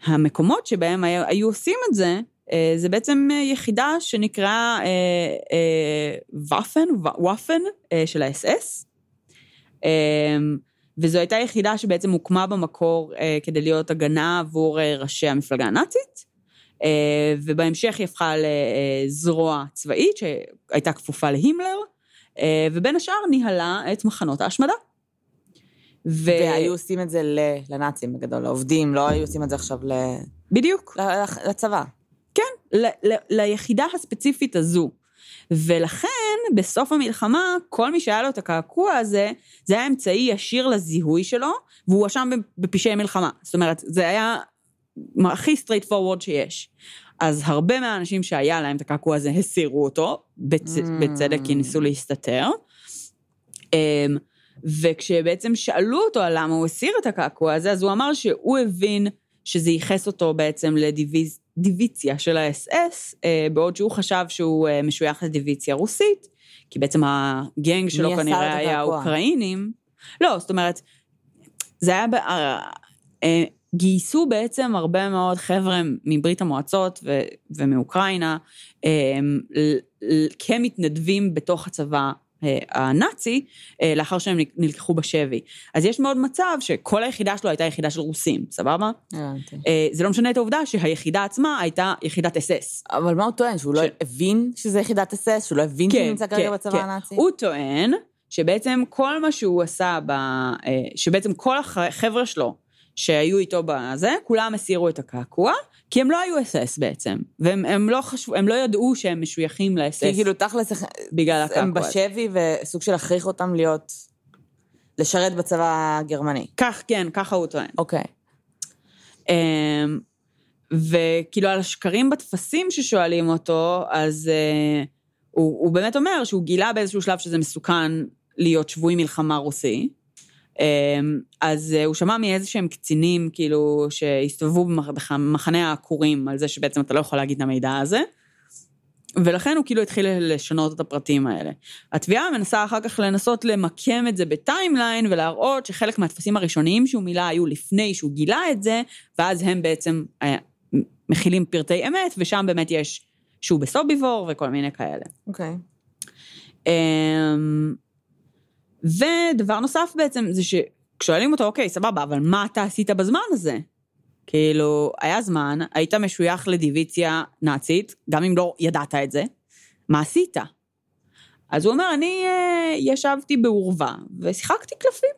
המקומות שבהם היו, היו עושים את זה, זה בעצם יחידה שנקראה אה, אה, וואפן אה, של האס-אס. אה, וזו הייתה יחידה שבעצם הוקמה במקור אה, כדי להיות הגנה עבור אה, ראשי המפלגה הנאצית, אה, ובהמשך היא הפכה לזרוע צבאית שהייתה כפופה להימלר, אה, ובין השאר ניהלה את מחנות ההשמדה. ו... והיו עושים את זה לנאצים בגדול, לעובדים, לא היו עושים את זה עכשיו ל- בדיוק. לצבא. כן, ל- ל- ליחידה הספציפית הזו. ולכן, בסוף המלחמה, כל מי שהיה לו את הקעקוע הזה, זה היה אמצעי ישיר לזיהוי שלו, והוא הואשם בפשעי מלחמה. זאת אומרת, זה היה הכי straight forward שיש. אז הרבה מהאנשים שהיה להם את הקעקוע הזה הסירו אותו, בצ... Mm. בצדק כי ניסו להסתתר. אמ, וכשבעצם שאלו אותו על למה הוא הסיר את הקעקוע הזה, אז הוא אמר שהוא הבין שזה ייחס אותו בעצם לדיוויציה של האס-אס, אה, בעוד שהוא חשב שהוא אה, משוייך לדיוויציה רוסית, כי בעצם הגנג שלו כנראה היה? אוקראינים. לא, זאת אומרת, זה היה... אה, גייסו בעצם הרבה מאוד חבר'ה מברית המועצות ו- ומאוקראינה כמתנדבים בתוך הצבא הנאצי, אה, לאחר שהם נלקחו בשבי. אז יש מאוד מצב שכל היחידה שלו הייתה יחידה של רוסים, סבבה? הבנתי. אה, זה לא משנה את העובדה שהיחידה עצמה הייתה יחידת אס-אס. אבל מה הוא טוען? שהוא לא ש- הבין שזה יחידת אס-אס? שהוא לא הבין שהוא נמצא כרגע בצבא הנאצי? כן, הוא טוען שבעצם כל מה שהוא עשה, ב... אה, שבעצם כל החבר'ה שלו שהיו איתו בזה, כולם הסירו את הקעקוע, כי הם לא היו אס-אס בעצם, והם הם לא, חשב... הם לא ידעו שהם משויכים לאס-אס כי כאילו תכלס, בגלל הקעקוע. הם. בשבי וסוג של להכריח אותם להיות, לשרת בצבא הגרמני. כך, כן, ככה הוא טוען. אוקיי. אמ, וכאילו על השקרים בטפסים ששואלים אותו, אז אה, הוא, הוא באמת אומר שהוא גילה באיזשהו שלב שזה מסוכן להיות שבוי מלחמה רוסי. אמ, אז אה, הוא שמע מאיזה שהם קצינים, כאילו, שהסתובבו במח- במחנה העקורים, על זה שבעצם אתה לא יכול להגיד את המידע הזה. ולכן הוא כאילו התחיל לשנות את הפרטים האלה. התביעה מנסה אחר כך לנסות למקם את זה בטיימליין ולהראות שחלק מהטפסים הראשוניים שהוא מילא היו לפני שהוא גילה את זה, ואז הם בעצם אה, מכילים פרטי אמת, ושם באמת יש שהוא בסוביבור וכל מיני כאלה. אוקיי. אמ, ודבר נוסף בעצם זה שכשואלים אותו, אוקיי, סבבה, אבל מה אתה עשית בזמן הזה? כאילו, היה זמן, היית משוייך לדיוויציה נאצית, גם אם לא ידעת את זה, מה עשית? אז הוא אומר, אני אה, ישבתי בעורווה ושיחקתי קלפים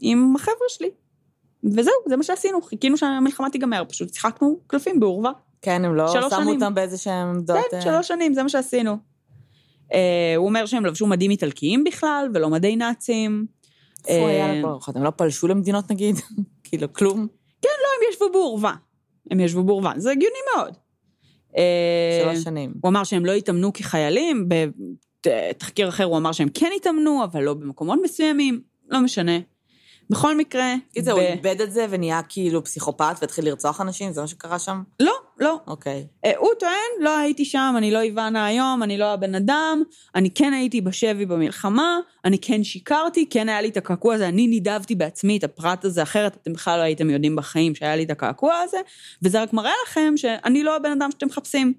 עם החבר'ה שלי. וזהו, זה מה שעשינו, חיכינו שהמלחמה תיגמר, פשוט שיחקנו קלפים בעורווה. כן, הם לא שמו שנים. אותם באיזה שהם עמדות... כן, אה, שלוש שנים, זה מה שעשינו. אה, הוא אומר שהם לבשו מדים איטלקיים בכלל, ולא מדי נאצים. איפה היה אה, ארוחות? הם לא פלשו למדינות נגיד? כאילו, כלום? הם ישבו בעורווה. הם ישבו בעורווה, זה הגיוני מאוד. אה, שלוש שנים. הוא אמר שהם לא התאמנו כחיילים, בתחקיר אחר הוא אמר שהם כן התאמנו, אבל לא במקומות מסוימים, לא משנה. בכל מקרה, קיצר, ב- הוא איבד את זה ונהיה כאילו פסיכופת והתחיל לרצוח אנשים? זה מה שקרה שם? לא, לא. אוקיי. אה, הוא טוען, לא הייתי שם, אני לא איוונה היום, אני לא הבן אדם, אני כן הייתי בשבי במלחמה, אני כן שיקרתי, כן היה לי את הקעקוע הזה, אני נידבתי בעצמי את הפרט הזה, אחרת אתם בכלל לא הייתם יודעים בחיים שהיה לי את הקעקוע הזה, וזה רק מראה לכם שאני לא הבן אדם שאתם מחפשים.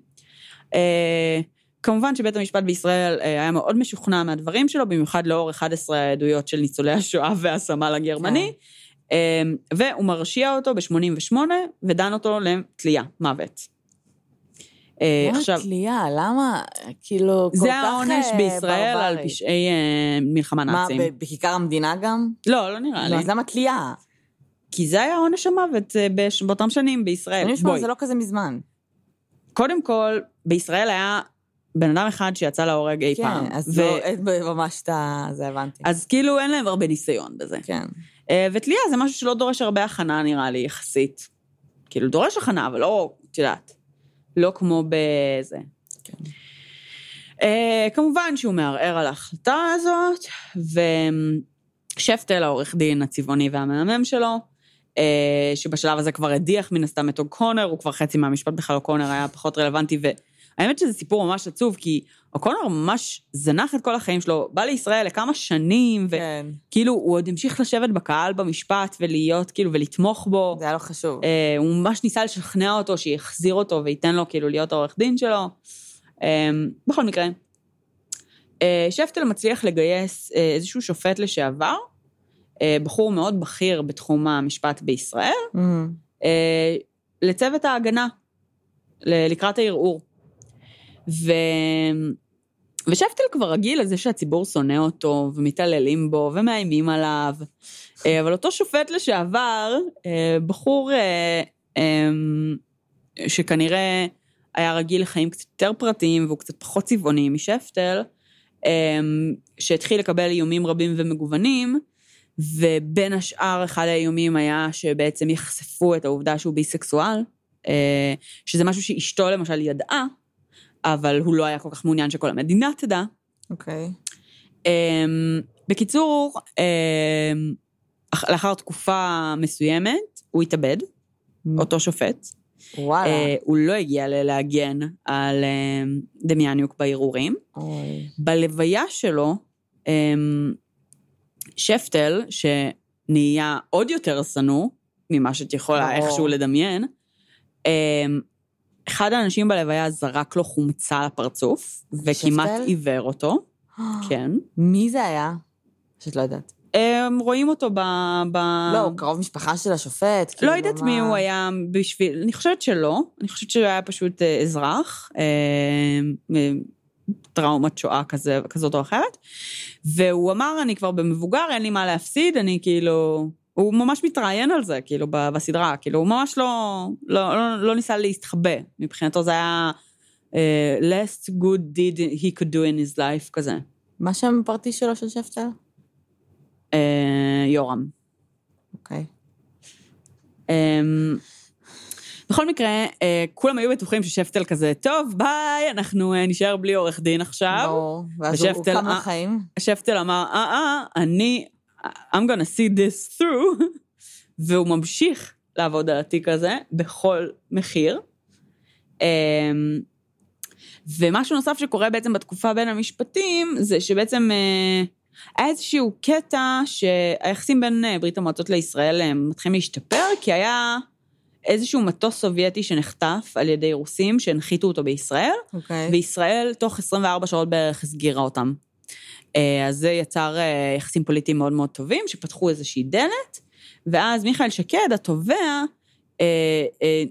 אה, כמובן שבית המשפט בישראל אה, היה מאוד משוכנע מהדברים שלו, במיוחד לאור 11 העדויות של ניצולי השואה והסמל הגרמני, אה, והוא מרשיע אותו ב-88 ודן אותו לתלייה, מוות. אה, עכשיו, תלייה? למה? כאילו, כל כך זה העונש אה, בישראל על ברברי. פשעי אה, מלחמה מה, נאצים. ב- בכיכר המדינה גם? לא, לא נראה לי. אז למה תלייה? כי זה היה עונש המוות באותם שנים בישראל. אני בואי. זה לא כזה מזמן. קודם כל, בישראל היה בן אדם אחד שיצא להורג אי כן, פעם. אז ו- לא, ממש את ה... זה הבנתי. אז כאילו אין להם הרבה ניסיון בזה. כן. אה, ותלייה זה משהו שלא דורש הרבה הכנה, נראה לי, יחסית. כאילו, דורש הכנה, אבל לא, את יודעת, לא כמו בזה. כן. אה, כמובן שהוא מערער על ההחלטה הזאת, ושפטל, העורך דין הצבעוני והמהמם שלו, אה, שבשלב הזה כבר הדיח מן הסתם את אוקונר, הוא כבר חצי מהמשפט בכלל אוקונר היה פחות רלוונטי, והאמת שזה סיפור ממש עצוב, כי אוקונר ממש זנח את כל החיים שלו, בא לישראל לכמה שנים, ו... כן. כאילו, הוא עוד המשיך לשבת בקהל במשפט ולהיות, כאילו, ולתמוך בו. זה היה לו חשוב. אה, הוא ממש ניסה לשכנע אותו שיחזיר אותו וייתן לו, כאילו, להיות העורך דין שלו. אה, בכל מקרה, אה, שפטל מצליח לגייס אה, איזשהו שופט לשעבר, אה, בחור מאוד בכיר בתחום המשפט בישראל, מהמם. אה, לצוות ההגנה, לקראת הערעור. ו... ושפטל כבר רגיל לזה שהציבור שונא אותו, ומתעללים בו, ומאיימים עליו. אה, אבל אותו שופט לשעבר, אה, בחור אה, אה, שכנראה היה רגיל לחיים קצת יותר פרטיים, והוא קצת פחות צבעוני משפטל, שהתחיל לקבל איומים רבים ומגוונים, ובין השאר, אחד האיומים היה שבעצם יחשפו את העובדה שהוא ביסקסואל, שזה משהו שאשתו למשל ידעה, אבל הוא לא היה כל כך מעוניין שכל המדינה תדע. אוקיי. אמ, בקיצור, אמ, אח- לאחר תקופה מסוימת, הוא התאבד, אותו שופט. וואלה. אה, הוא לא הגיע להגן על אמ, דמיאניוק בערעורים. בלוויה שלו, שפטל, שנהיה עוד יותר שנוא ממה שאת יכולה. איכשהו לדמיין, אחד האנשים בלוויה זרק לו חומצה לפרצוף, וכמעט? עיוור אותו, כן. מי זה היה? פשוט לא יודעת. הם רואים אותו ב... ב... לא, הוא קרוב משפחה של השופט. לא כאילו, יודעת מה- מי הוא היה בשביל... אני חושבת שלא. אני חושבת שהוא היה פשוט אה, אזרח, אה, אה, טראומת שואה כזה, כזאת או אחרת. והוא אמר, אני כבר במבוגר, אין לי מה להפסיד, אני כאילו... הוא ממש מתראיין על זה, כאילו, בסדרה. כאילו, הוא ממש לא, לא, לא, לא ניסה להסתחבא. מבחינתו זה היה uh, last good deed he could do in his life כזה. מה שם הפרטי שלו של שפטל? Uh, יורם. אוקיי. אמ, בכל מקרה, אה, כולם היו בטוחים ששפטל כזה, טוב, ביי, אנחנו אה, נישאר בלי עורך דין עכשיו. ברור. ואז הוא- קם אה, לחיים. שפטל אמר, אה, אה, אני, I'm gonna see this through, והוא ממשיך לעבוד על התיק הזה בכל מחיר. אמ, ומשהו נוסף שקורה בעצם בתקופה בין המשפטים, זה שבעצם אה, היה איזשהו קטע שהיחסים בין אה, ברית המועצות לישראל אה, מתחילים להשתפר, כי היה איזשהו מטוס סובייטי שנחטף על ידי רוסים שהנחיתו אותו בישראל, אוקיי. וישראל תוך 24 שעות בערך הסגירה אותם. אה, אז זה יצר אה, יחסים פוליטיים מאוד מאוד טובים, שפתחו איזושהי דלת, ואז מיכאל שקד, התובע, אה,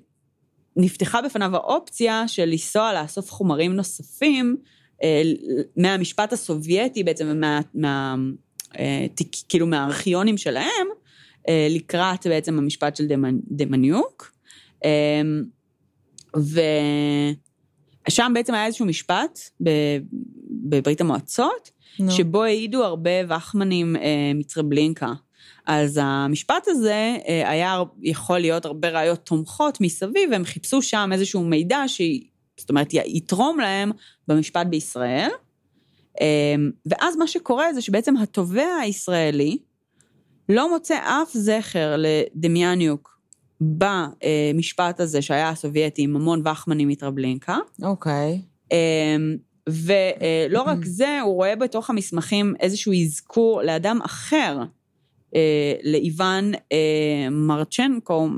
נפתחה בפניו האופציה של לנסוע לאסוף חומרים נוספים מהמשפט הסובייטי בעצם, מה, תיק, כאילו מהארכיונים שלהם, לקראת בעצם המשפט של דמנ- דמניוק. ושם בעצם היה איזשהו משפט בברית המועצות, נו. שבו העידו הרבה וחמנים אה, מצרבלינקה. אז המשפט הזה אה, היה יכול להיות הרבה ראיות תומכות מסביב, והם חיפשו שם איזשהו מידע ש... זאת אומרת, יתרום להם במשפט בישראל. אה, ואז מה שקורה זה שבעצם התובע הישראלי לא מוצא אף זכר לדמיאניוק במשפט הזה שהיה הסובייטי עם המון וחמנים מטרבלינקה. אוקיי. אמ, ולא רק זה, הוא רואה בתוך המסמכים איזשהו אזכור לאדם אחר, אה, לאיוון אה, מרצ'נקו,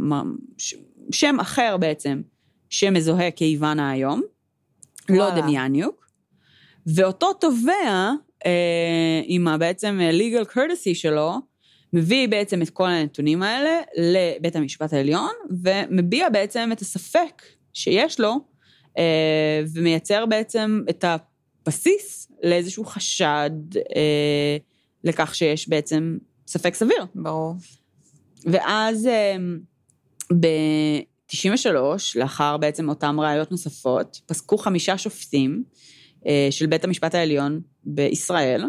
שם אחר בעצם, שמזוהה כאיוון היום, לא. דמיאניוק, ואותו תובע, אה, עם בעצם legal courtesy שלו, מביא בעצם את כל הנתונים האלה לבית המשפט העליון, ומביע בעצם את הספק שיש לו, ומייצר בעצם את הבסיס לאיזשהו חשד אה, לכך שיש בעצם ספק סביר. ברור. ואז ב-93, לאחר בעצם אותן ראיות נוספות, פסקו חמישה שופטים של בית המשפט העליון בישראל,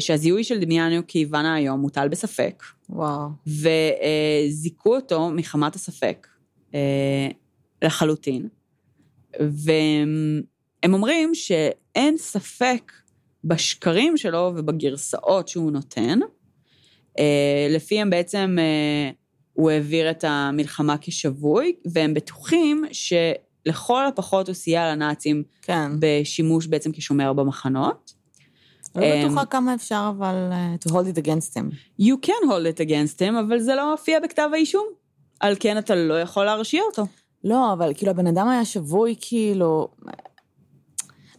שהזיהוי של דמיאניו כאיוונה היום מוטל בספק. וואו. וזיכו אותו מחמת הספק לחלוטין. והם אומרים שאין ספק בשקרים שלו ובגרסאות שהוא נותן. לפיהם בעצם הוא העביר את המלחמה כשבוי, והם בטוחים שלכל הפחות הוא סייע לנאצים כן. בשימוש בעצם כשומר במחנות. לא בטוחה כמה אפשר אבל to hold it against him. You can hold it against him, אבל זה לא הופיע בכתב האישום. על כן אתה לא יכול להרשיע אותו. לא, אבל כאילו הבן אדם היה שבוי כאילו...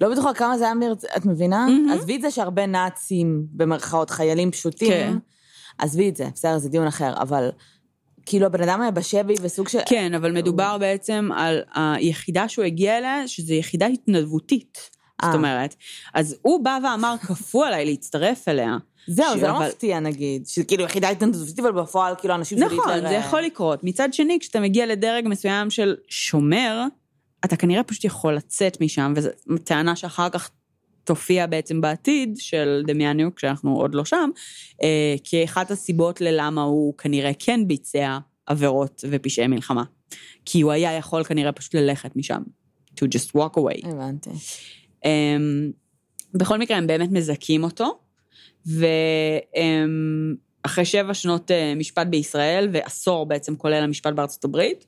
לא בטוחה כמה זה היה מרצ... את מבינה? מהמם. עזבי את זה שהרבה נאצים, במרכאות, חיילים פשוטים. כן. עזבי את זה, בסדר, זה דיון אחר, אבל כאילו הבן אדם היה בשבי וסוג של... כן, אבל מדובר בעצם על היחידה שהוא הגיע אליה, שזו יחידה התנדבותית. זאת אה. אומרת, אז הוא בא ואמר, כפו עליי להצטרף אליה. זהו, זה לא מפתיע נגיד, שכאילו יחידה התנדבותית, אבל בפועל כאילו אנשים נכון, היטלר, זה יכול לקרות. מצד שני, כשאתה מגיע לדרג מסוים של שומר, אתה כנראה פשוט יכול לצאת משם, וזו טענה שאחר כך תופיע בעצם בעתיד של דמיאניוק, כשאנחנו עוד לא שם, אה, כאחת הסיבות ללמה הוא כנראה כן ביצע עבירות ופשעי מלחמה. כי הוא היה יכול כנראה פשוט ללכת משם. to just walk away. הבנתי. אמ, בכל מקרה, הם באמת מזכים אותו, ואחרי שבע שנות אה, משפט בישראל, ועשור בעצם כולל המשפט בארצות הברית,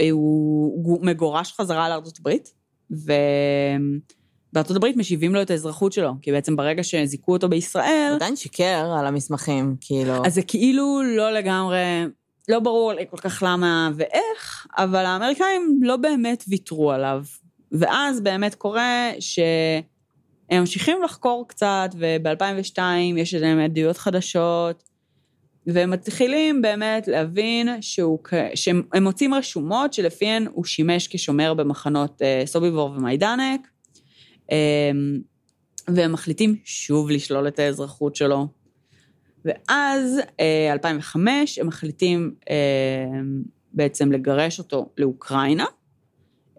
אה, הוא מגורש חזרה לארצות הברית, ובארצות הברית משיבים לו את האזרחות שלו, כי בעצם ברגע שזיכו אותו בישראל, עדיין שיקר על המסמכים, כאילו. אז זה כאילו לא לגמרי, לא ברור לי כל כך למה ואיך, אבל האמריקאים לא באמת ויתרו עליו. ואז באמת קורה שהם ממשיכים לחקור קצת, וב-2002 יש להם עדויות חדשות, והם מתחילים באמת להבין שהוא, שהם הם מוצאים רשומות שלפיהן הוא שימש כשומר במחנות אה, סוביבור ומיידנק, אה, והם מחליטים שוב לשלול את האזרחות שלו. ואז, אה, 2005, הם מחליטים אה, בעצם לגרש אותו לאוקראינה,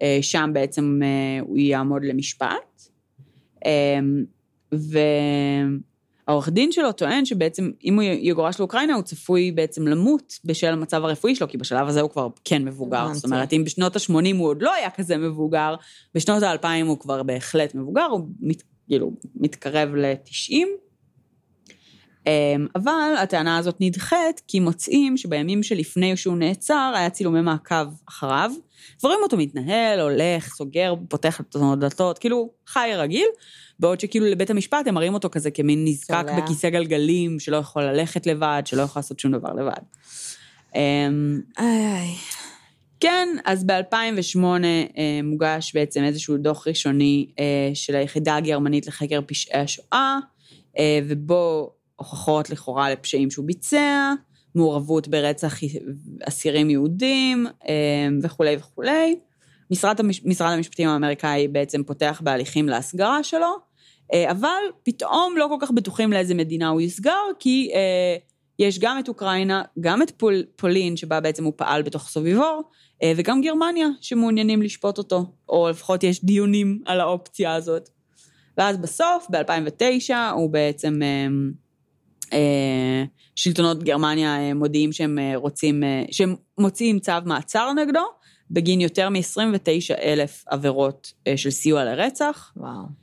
אה, שם בעצם אה, הוא יעמוד למשפט. אה, והעורך דין שלו טוען שבעצם אם הוא יגורש לאוקראינה, הוא צפוי בעצם למות בשל המצב הרפואי שלו, כי בשלב הזה הוא כבר כן מבוגר. זאת אומרת, אם בשנות ה-80 הוא עוד לא היה כזה מבוגר, בשנות ה-2000 הוא כבר בהחלט מבוגר, הוא מת, כאילו מתקרב ל-90. אמ, אבל הטענה הזאת נדחית, כי מוצאים שבימים שלפני שהוא נעצר, היה צילומי מעקב אחריו, ורואים אותו מתנהל, הולך, סוגר, פותח את הדלתות, כאילו חי רגיל, בעוד שכאילו לבית המשפט הם מראים אותו כזה כמין נזקק צולע. בכיסא גלגלים, שלא יכול ללכת לבד, שלא יכול לעשות שום דבר לבד. אמ, איי איי. כן, אז ב-2008 אה, מוגש בעצם איזשהו דוח ראשוני אה, של היחידה הגרמנית לחקר פשעי השואה, אה, ובו הוכחות לכאורה לפשעים שהוא ביצע, מעורבות ברצח אסירים יהודים אה, וכולי וכולי. משרד, המש... משרד המשפטים האמריקאי בעצם פותח בהליכים להסגרה שלו, אה, אבל פתאום לא כל כך בטוחים לאיזה מדינה הוא יסגר, כי אה, יש גם את אוקראינה, גם את פול, פולין, שבה בעצם הוא פעל בתוך סוביבור, אה, וגם גרמניה, שמעוניינים לשפוט אותו, או לפחות יש דיונים על האופציה הזאת. ואז בסוף, ב-2009, הוא בעצם, אה, שלטונות גרמניה אה, מודיעים שהם אה, רוצים, אה, שהם מוציאים צו מעצר נגדו, בגין יותר מ-29 אלף עבירות אה, של סיוע לרצח. וואו.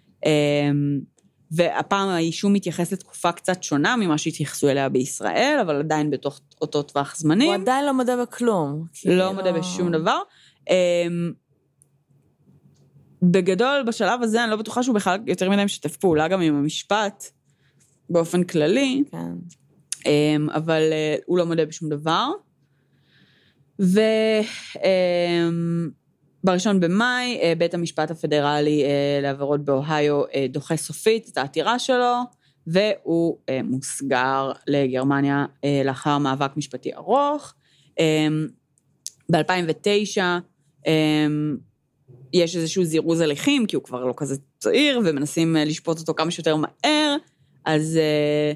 והפעם האישום מתייחס לתקופה קצת שונה ממה שהתייחסו אליה בישראל, אבל עדיין בתוך אותו טווח זמנים. הוא עדיין לא מודה בכלום. לא כאילו- מודה בשום דבר. בגדול, בשלב הזה אני לא בטוחה שהוא בכלל יותר מדי משתף פעולה גם עם המשפט, באופן כללי, כן. אמ, אבל אה, הוא לא מודה בשום דבר. ובראשון במאי, אה, בית המשפט הפדרלי אה, לעבירות באוהיו דוחה סופית את העתירה שלו, והוא מוסגר לגרמניה לאחר מאבק משפטי ארוך. ב-2009 יש איזשהו זירוז הליכים, כי הוא כבר לא כזה צעיר, ומנסים לשפוט אותו כמה שיותר מהר, אז אה,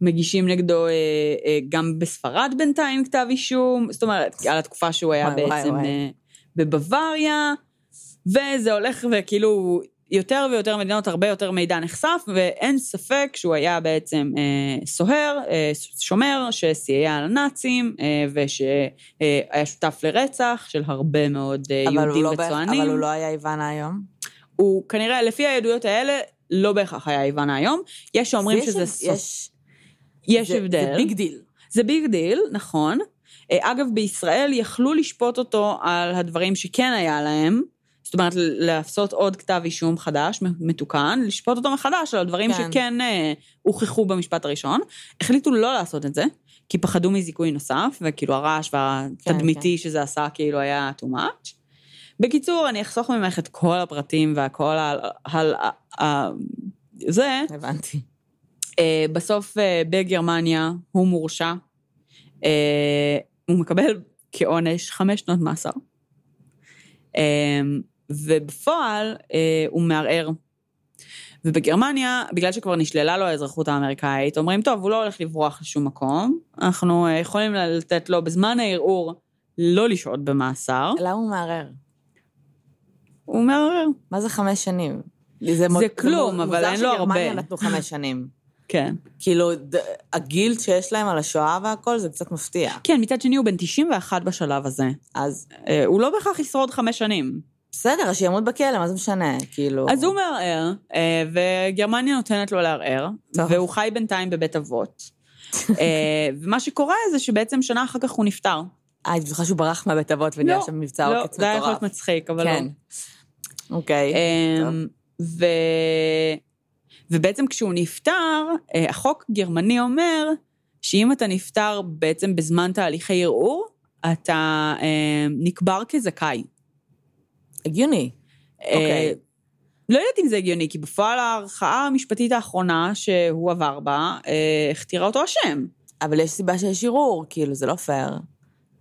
מגישים נגדו אה, אה, גם בספרד בינתיים כתב אישום, זאת אומרת, על התקופה שהוא היה וואי, וואי, בעצם וואי. אה, בבוואריה, וזה הולך וכאילו יותר ויותר מדינות, הרבה יותר מידע נחשף, ואין ספק שהוא היה בעצם אה, סוהר, אה, שומר, שסייע לנאצים, אה, ושהיה שותף לרצח של הרבה מאוד אה, הוא יהודים לא ב- וצוענים. אבל הוא לא היה איוון האיום? הוא כנראה, לפי העדויות האלה, לא בהכרח היה איוון האיום. יש שאומרים יש- שזה סוף. יש... יש זה- הבדל. זה big deal. זה big deal, נכון. אה, אגב, בישראל יכלו לשפוט אותו על הדברים שכן היה להם, זאת אומרת, לעשות עוד כתב אישום חדש, מתוקן, לשפוט אותו מחדש על הדברים כן. שכן אה, הוכחו במשפט הראשון. החליטו לא לעשות את זה, כי פחדו מזיכוי נוסף, וכאילו הרעש והתדמיתי כן. שזה עשה כאילו היה too much. בקיצור, אני אחסוך ממך את כל הפרטים והכל על... על, על זה, הבנתי. אה, בסוף אה, בגרמניה הוא מורשע. אה, הוא מקבל כעונש חמש שנות מאסר. אה, ובפועל אה, הוא מערער. ובגרמניה, בגלל שכבר נשללה לו האזרחות האמריקאית, אומרים, טוב, הוא לא הולך לברוח לשום מקום, אנחנו אה, יכולים לתת לו בזמן הערעור לא לשהות במאסר. למה הוא מערער? הוא מערער, מה זה חמש שנים? זה, מ- כלום, מ- אבל אין לו מוזר שגרמניה הרבה. נתנו חמש שנים. כן. כאילו, הגילד שיש להם על השואה והכל, זה קצת מפתיע. כן, מצד שני הוא בן 91 בשלב הזה. אז אה, הוא לא בהכרח ישרוד חמש שנים. בסדר, אז שימות בכלא, מה זה משנה? כאילו... אז הוא מערער, אה, וגרמניה נותנת לו לערער, טוב. והוא חי בינתיים בבית אבות. אה, ומה שקורה זה שבעצם שנה אחר כך הוא נפטר. אה, אני בטוחה שהוא ברח מהבית אבות ונהיה לא, שם מבצע לא, עוקץ זה היה יכול להיות מטורף. מצחיק, אבל כן. לא. אוקיי. אמ, ו... ובעצם כשהוא נפטר, אה, החוק גרמני אומר שאם אתה נפטר בעצם בזמן תהליכי ערעור, אתה אה, נקבר כזכאי. הגיוני. אוקיי. אה, לא יודעת אם זה הגיוני, כי בפועל הערכאה המשפטית האחרונה שהוא עבר בה, הכתירה אותו אשם. אבל יש סיבה שיש ערעור, כאילו, זה לא פייר.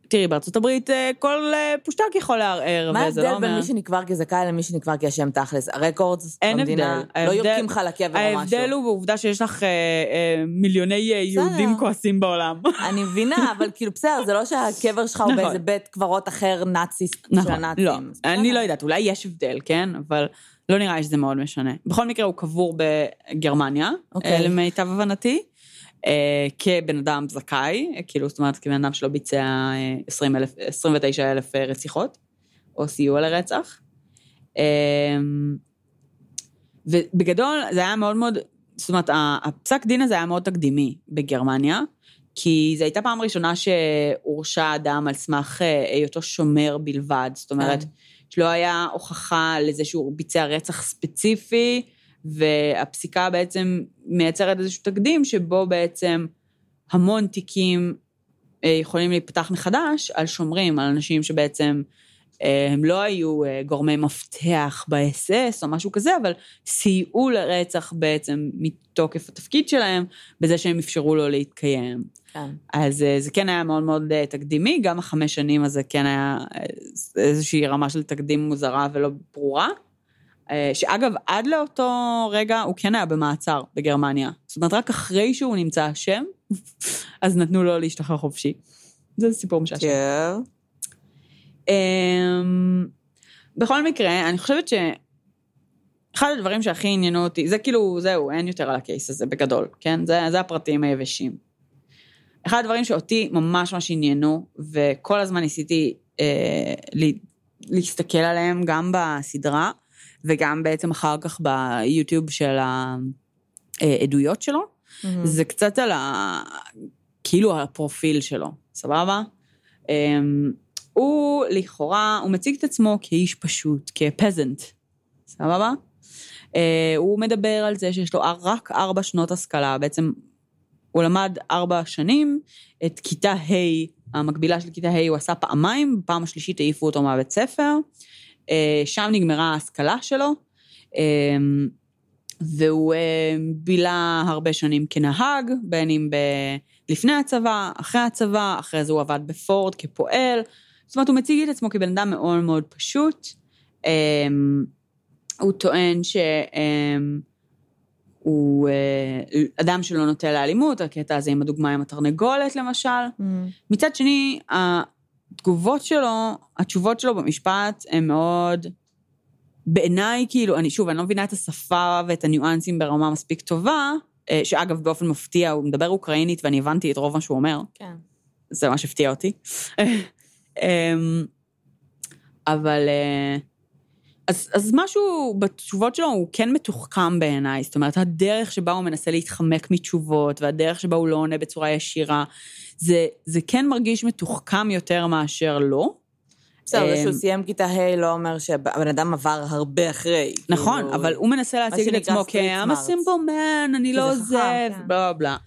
תראי, בארצות הברית אה, כל אה, פושטק יכול לערער, מה וזה לא ההבדל בין אומר... מי שנקבר כזכאי למי שנקבר כאשם תכלס? הרקורדס אין במדינה הבדל. לא יורקים לך לקבר או משהו. ההבדל הוא בעובדה שיש לך אה, אה, מיליוני אה, יהודים. כועסים בעולם. אני מבינה, אבל כאילו, בסדר, זה לא שהקבר שלך הוא נכון. באיזה בית קברות אחר נאצי של נכון, הנאצים. לא, אני. לא יודעת, אולי יש הבדל, כן? אבל לא נראה לי שזה מאוד משנה. בכל מקרה, הוא קבור בגרמניה, אוקיי. אה, למיטב הבנתי, כבן אדם זכאי, אה, כאילו, זאת אומרת, כבן אדם שלא ביצע אה, 20 אלף- 29 אלף אה, רציחות, או סיוע לרצח. אה, ובגדול, זה היה מאוד מאוד, זאת אומרת, הפסק דין הזה היה מאוד תקדימי בגרמניה, כי זו הייתה פעם ראשונה שהורשע אדם על סמך אה, היותו שומר בלבד. זאת אומרת, כן. שלא היה הוכחה לזה שהוא ביצע רצח ספציפי, והפסיקה בעצם מייצרת איזשהו תקדים שבו בעצם המון תיקים אה, יכולים להיפתח מחדש על שומרים, על אנשים שבעצם אה, הם לא היו אה, גורמי מפתח באס-אס או משהו כזה, אבל סייעו לרצח בעצם מתוקף התפקיד שלהם, בזה שהם אפשרו לו להתקיים. כן. אז זה כן היה מאוד מאוד תקדימי, גם החמש שנים הזה כן היה איזושהי רמה של תקדים מוזרה ולא ברורה. אה, שאגב, עד לאותו רגע הוא כן היה במעצר בגרמניה. זאת אומרת, רק אחרי שהוא נמצא אשם, אז נתנו לו להשתחרר חופשי. זה סיפור משעשע. כן. אמ, בכל מקרה, אני חושבת שאחד הדברים שהכי עניינו אותי, זה כאילו, זהו, אין יותר על הקייס הזה בגדול, כן? זה, זה הפרטים היבשים. אחד הדברים שאותי ממש ממש עניינו, וכל הזמן ניסיתי אה, לה, להסתכל עליהם גם בסדרה, וגם בעצם אחר כך ביוטיוב של העדויות שלו, מהמם. זה קצת על ה... כאילו על הפרופיל שלו, סבבה? Um, הוא לכאורה, הוא מציג את עצמו כאיש פשוט, כפזנט, סבבה? Uh, הוא מדבר על זה שיש לו רק ארבע שנות השכלה, בעצם הוא למד ארבע שנים, את כיתה ה', המקבילה של כיתה ה' הוא עשה פעמיים, בפעם השלישית העיפו אותו מהבית ספר, uh, שם נגמרה ההשכלה שלו. Um, והוא אה, בילה הרבה שנים כנהג, בין אם ב... לפני הצבא, אחרי הצבא, אחרי זה הוא עבד בפורד כפועל. זאת אומרת, הוא מציג את עצמו כבן אדם מאוד מאוד פשוט. אה, הוא טוען שהוא הוא אה, אדם שלא נוטה לאלימות, הקטע הזה עם הדוגמה עם התרנגולת למשל. Mm. מצד שני, התגובות שלו, התשובות שלו במשפט הן מאוד, בעיניי, כאילו, אני שוב, אני לא מבינה את השפה ואת הניואנסים ברמה מספיק טובה, אה, שאגב, באופן מפתיע, הוא מדבר אוקראינית ואני הבנתי את רוב מה שהוא אומר. כן. זה ממש הפתיע אותי. אמ, אבל... אה, אז, אז משהו בתשובות שלו הוא כן מתוחכם בעיניי, זאת אומרת, הדרך שבה הוא מנסה להתחמק מתשובות, והדרך שבה הוא לא עונה בצורה ישירה, זה, זה כן מרגיש מתוחכם יותר מאשר לא. בסדר, זה אמ, שהוא סיים כיתה ה' לא אומר שהבן אדם עבר הרבה אחרי. נכון, כאילו, אבל הוא מנסה להציג את עצמו כ-I'm a simple man, אני לא זה עוזב, כן. בלה בלה.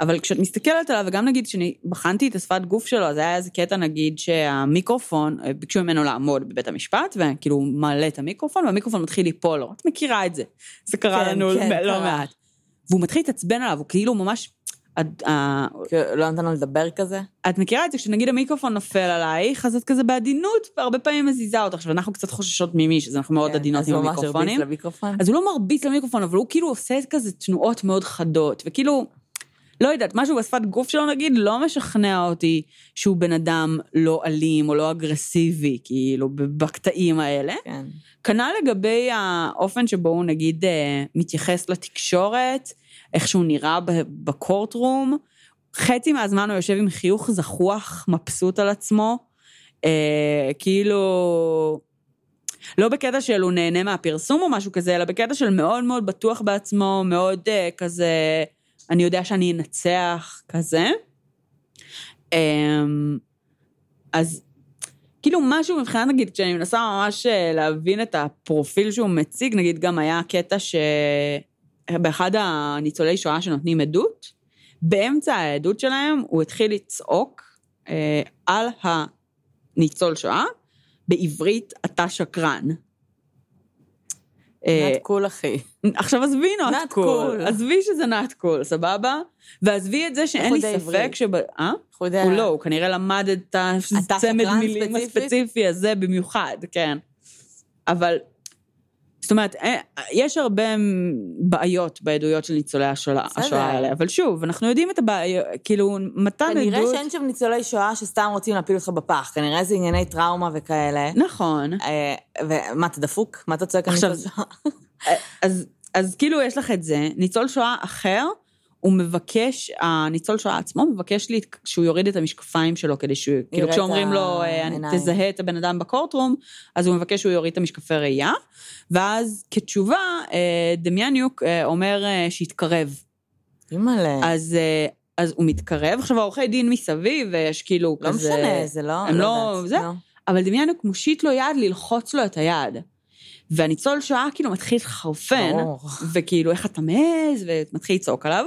אבל כשאת מסתכלת עליו, וגם נגיד כשאני בחנתי את השפת גוף שלו, אז היה איזה קטע נגיד שהמיקרופון, אה, ביקשו ממנו לעמוד בבית המשפט, וכאילו הוא מעלה את המיקרופון, והמיקרופון מתחיל ליפול לו. את מכירה את זה. זה קרה כן, לנו כן, לא קרה. מעט. והוא מתחיל להתעצבן עליו, הוא כאילו ממש... את- ה- כאילו, לא נתן לו לדבר כזה? את מכירה את זה, כשנגיד המיקרופון נופל עלייך, אז את כזה בעדינות, הרבה פעמים מזיזה אותך. עכשיו, אנחנו קצת חוששות ממי, שזה אנחנו מאוד כן, עדינות עם המיקרופונים. אז הוא לא מרביץ למיקרופון, אבל הוא כאילו עושה כזה תנועות מאוד חדות, וכאילו, לא יודעת, משהו בשפת גוף שלו נגיד, לא משכנע אותי שהוא בן אדם לא אלים או לא אגרסיבי, כאילו, בקטעים האלה. כן. כנ"ל לגבי האופן שבו הוא נגיד אה, מתייחס לתקשורת, איך שהוא נראה בקורטרום. חצי מהזמן הוא יושב עם חיוך זחוח, מבסוט על עצמו. אה, כאילו, לא בקטע של הוא נהנה מהפרסום או משהו כזה, אלא בקטע של מאוד מאוד בטוח בעצמו, מאוד אה, כזה, אני יודע שאני אנצח, כזה. אה, אז כאילו משהו מבחינת, נגיד, כשאני מנסה ממש אה, להבין את הפרופיל שהוא מציג, נגיד גם היה קטע שבאחד הניצולי שואה שנותנים עדות, באמצע העדות שלהם הוא התחיל לצעוק אה, על הניצול שואה, בעברית אתה שקרן. אה, נט קול, אחי. עכשיו עזבי cool, cool. עזבי שזה not cool, סבבה? ועזבי את זה שאין לי ספק? שב... אה? הוא יודע... הוא לא, הוא כנראה למד את הצמד מילים? הספציפי הזה במיוחד, כן. אבל, זאת אומרת, אה, יש הרבה בעיות בעדויות של ניצולי השואה האלה, אבל שוב, אנחנו יודעים את הבעיות, כאילו, מתן כנראה עדות... שאין שם ניצולי שואה שסתם רוצים להפיל אותך בפח, כנראה זה ענייני טראומה וכאלה. נכון. אה, ומה, אתה דפוק? מה אתה צועק על ניצול שואה? אז, אז כאילו יש לך את זה, ניצול שואה אחר, הוא מבקש, הניצול שואה עצמו מבקש לי, שהוא יוריד את המשקפיים שלו, כדי שהוא, כאילו כשאומרים לו, אה. תזהה את הבן אדם בקורטרום, אז הוא מבקש שהוא יוריד את המשקפי ראייה, ואז כתשובה, אה, דמיאניוק אה, אומר שיתקרב. אימא'לה. אז, אז הוא מתקרב, עכשיו העורכי דין מסביב, ויש כאילו לא כזה... משנה, זה לא... הם לא- יודעת, זה? לא. אבל דמיאניוק מושיט לו יד ללחוץ לו את היד. והניצול שואה כאילו מתחיל ברור. וכאילו, איך אתה מעז, ומתחיל לצעוק עליו.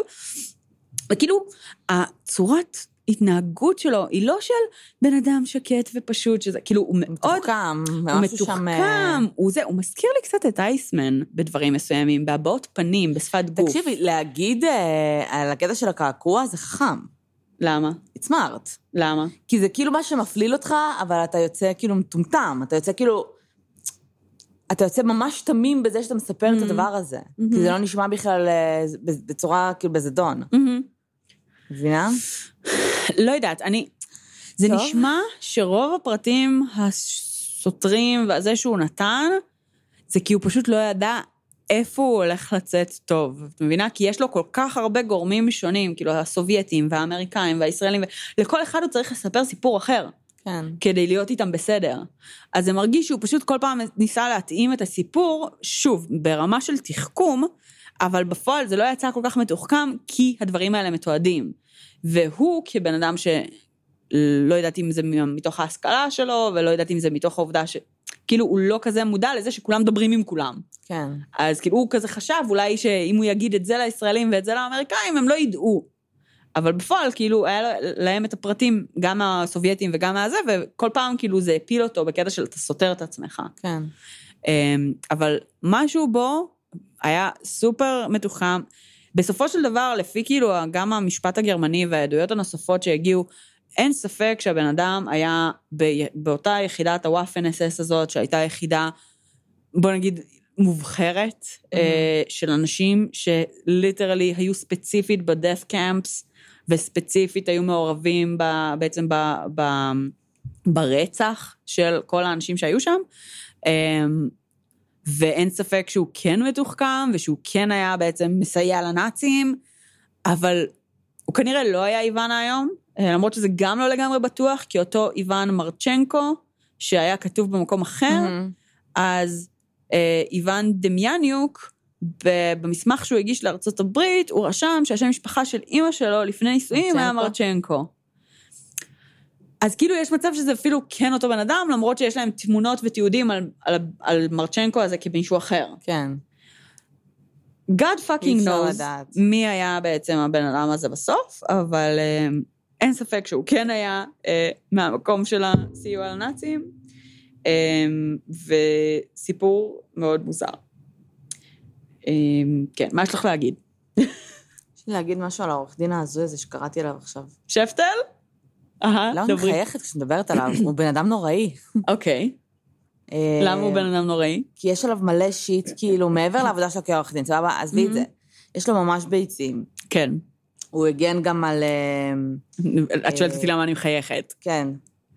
וכאילו, הצורת התנהגות שלו היא לא של בן אדם שקט ופשוט, שזה, כאילו, הוא מאוד... מתוחכם, הוא מתוחכם, הוא זה, הוא מזכיר לי קצת את אייסמן בדברים מסוימים, בהבעות פנים, בשפת גוף. תקשיבי, להגיד אה, על הקטע של הקעקוע זה חכם. למה? It's smart. למה? כי זה כאילו מה שמפליל אותך, אבל אתה יוצא כאילו מטומטם, אתה יוצא כאילו... אתה יוצא ממש תמים בזה שאתה מספר את הדבר הזה. כי זה לא נשמע בכלל אה, בצורה, כאילו, בזדון. מבינה? לא יודעת, אני... זה טוב. נשמע שרוב הפרטים הסותרים והזה שהוא נתן, זה כי הוא פשוט לא ידע איפה הוא הולך לצאת טוב. את מבינה? כי יש לו כל כך הרבה גורמים שונים, כאילו הסובייטים והאמריקאים והישראלים, לכל אחד הוא צריך לספר סיפור אחר. כן. כדי להיות איתם בסדר. אז זה מרגיש שהוא פשוט כל פעם ניסה להתאים את הסיפור, שוב, ברמה של תחכום, אבל בפועל זה לא יצא כל כך מתוחכם, כי הדברים האלה מתועדים. והוא, כבן אדם שלא יודעת אם זה מתוך ההשכלה שלו, ולא יודעת אם זה מתוך העובדה ש... כאילו, הוא לא כזה מודע לזה שכולם מדברים עם כולם. כן. אז כאילו, הוא כזה חשב אולי שאם הוא יגיד את זה לישראלים ואת זה לאמריקאים, הם לא ידעו. אבל בפועל, כאילו, היה להם את הפרטים, גם הסובייטים וגם מהזה, וכל פעם, כאילו, זה הפיל אותו בקטע של אתה סותר את עצמך. כן. אמ, אבל משהו בו היה סופר מתוחם. בסופו של דבר, לפי כאילו גם המשפט הגרמני והעדויות הנוספות שהגיעו, אין ספק שהבן אדם היה ב- באותה יחידת הוואפן אס אס הזאת, שהייתה יחידה, בוא נגיד, מובחרת mm-hmm. של אנשים שליטרלי היו ספציפית בדף קמפס, וספציפית היו מעורבים ב, בעצם ב, ב, ברצח של כל האנשים שהיו שם. אמ, ואין ספק שהוא כן מתוחכם, ושהוא כן היה בעצם מסייע לנאצים, אבל הוא כנראה לא היה איוון היום, אה, למרות שזה גם לא לגמרי בטוח, כי אותו איוון מרצ'נקו, שהיה כתוב במקום אחר, mm-hmm. אז אה, איוון דמיאניוק, במסמך שהוא הגיש לארצות הברית, הוא רשם שהשם משפחה של אימא שלו לפני נישואים היה מרצ'נקו. אז כאילו יש מצב שזה אפילו כן אותו בן אדם, למרות שיש להם תמונות ותיעודים על, על, על מרצ'נקו הזה כמישהו אחר. כן. God fucking knows מי היה בעצם הבן אדם הזה בסוף, אבל אה, אין ספק שהוא כן היה אה, מהמקום של הסיוע לנאצים, אה, וסיפור מאוד מוזר. אה, כן, מה יש לך להגיד? יש לי להגיד משהו על העורך דין ההזוי הזה שקראתי עליו עכשיו. שפטל? אהה, דברי. למה אני מחייכת כשאת מדברת עליו? הוא בן אדם נוראי. אוקיי. אה, למה הוא בן אדם נוראי? כי יש עליו מלא שיט, כאילו, מעבר לעבודה שלו כעורך דין, סבבה? עזבי את זה. יש לו ממש ביצים. כן. הוא הגן גם על... אה, את שואלת אותי למה אני מחייכת. כן.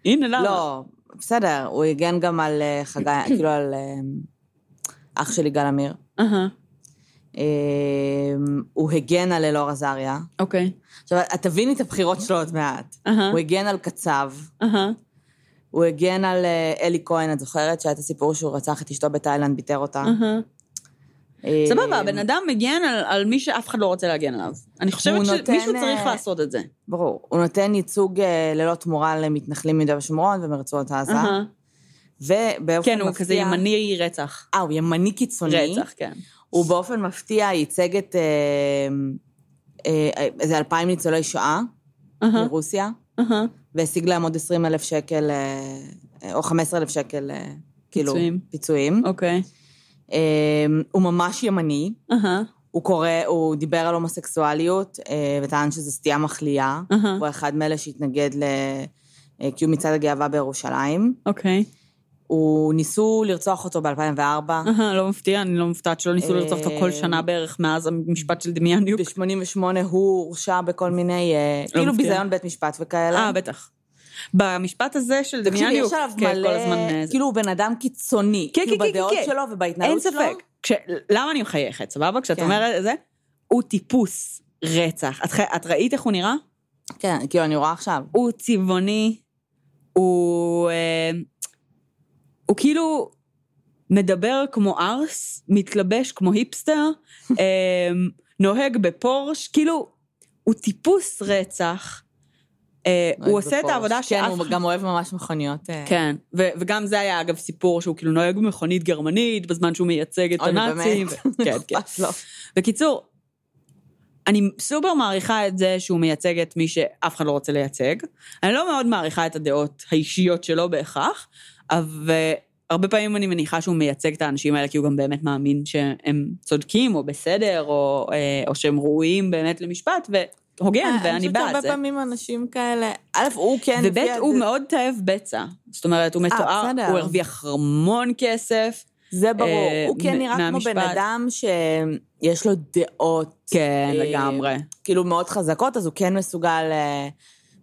הנה, למה? לא, בסדר, הוא הגן גם על אה, חגי, כאילו על אח שלי גל אמיר. אהה. הוא הגן על אלאור עזריה. אוקיי. עכשיו, את תביני את הבחירות שלו עוד מעט. הוא הגן על קצב. הוא הגן על אה, אלי כהן, את זוכרת? שהיה את הסיפור שהוא רצח את אשתו בתאילנד, ביטר אותה. אה, סבבה, הבן אדם מגן על, על מי שאף אחד לא רוצה להגן עליו. אני חושבת שמישהו צריך אה, לעשות את זה. ברור. הוא נותן ייצוג ללא תמורה למתנחלים מיהודה ושומרון ומרצועות עזה. ובאופן מפתיע... כן, הוא כזה ימני רצח. אה, הוא ימני קיצוני. רצח, כן. הוא באופן מפתיע ייצג את איזה אלפיים ניצולי שואה מרוסיה. והשיג להם עוד 20 אלף שקל, אה, או 15 אלף שקל, אה, כאילו, פיצויים. פיצויים. אוקיי. אמ, הוא ממש ימני. הוא קורא, הוא דיבר על הומוסקסואליות, אה, וטען שזו סטייה מחליאה. הוא אחד מאלה שהתנגד לקיום מצעד הגאווה בירושלים. אוקיי. הוא ניסו לרצוח אותו ב-2004. לא מפתיע, אני לא מופתעת שלא ניסו לרצוח אותו כל שנה בערך מאז המשפט של דמיאניוק. ב-88 הוא הורשע בכל מיני, לא כאילו ביזיון בית משפט וכאלה. אה, בטח. במשפט הזה של דמיאניוק, יש עליו מלא, כאילו הוא בן אדם קיצוני, כן, כאילו כן, בדעות כן. שלו ובהתנהלות שלו. אין ספק. למה אני מחייכת, סבבה? כשאת כן. אומרת זה, הוא טיפוס רצח. את ראית איך הוא נראה? כן, כאילו אני רואה עכשיו. הוא צבעוני, הוא... הוא כאילו מדבר כמו ארס, מתלבש כמו היפסטר, אמ, נוהג בפורש, כאילו, הוא טיפוס רצח. אה, הוא עושה את העבודה שאף אחד... כן, הוא גם אוהב ממש מכוניות. אה. כן, וגם זה היה אגב סיפור שהוא כאילו נוהג במכונית גרמנית בזמן שהוא מייצג את הנאצים. כן, כן. בקיצור, אני סופר מעריכה את זה שהוא מייצג את מי שאף אחד לא רוצה לייצג. אני לא מאוד מעריכה את הדעות האישיות שלו בהכרח, והרבה פעמים אני מניחה שהוא מייצג את האנשים האלה כי הוא גם באמת מאמין שהם צודקים או בסדר, או, אה, או שהם ראויים באמת למשפט, והוגן, אה, ואני בעד זה. אני חושבת שהרבה פעמים אנשים כאלה, א', הוא כן... וב', הוא זה... מאוד תאב בצע. זאת אומרת, הוא מתואר, הוא הרוויח המון כסף. זה ברור, הוא כן נראה כמו בן אדם שיש לו דעות. כן, לגמרי. כאילו מאוד חזקות, אז הוא כן מסוגל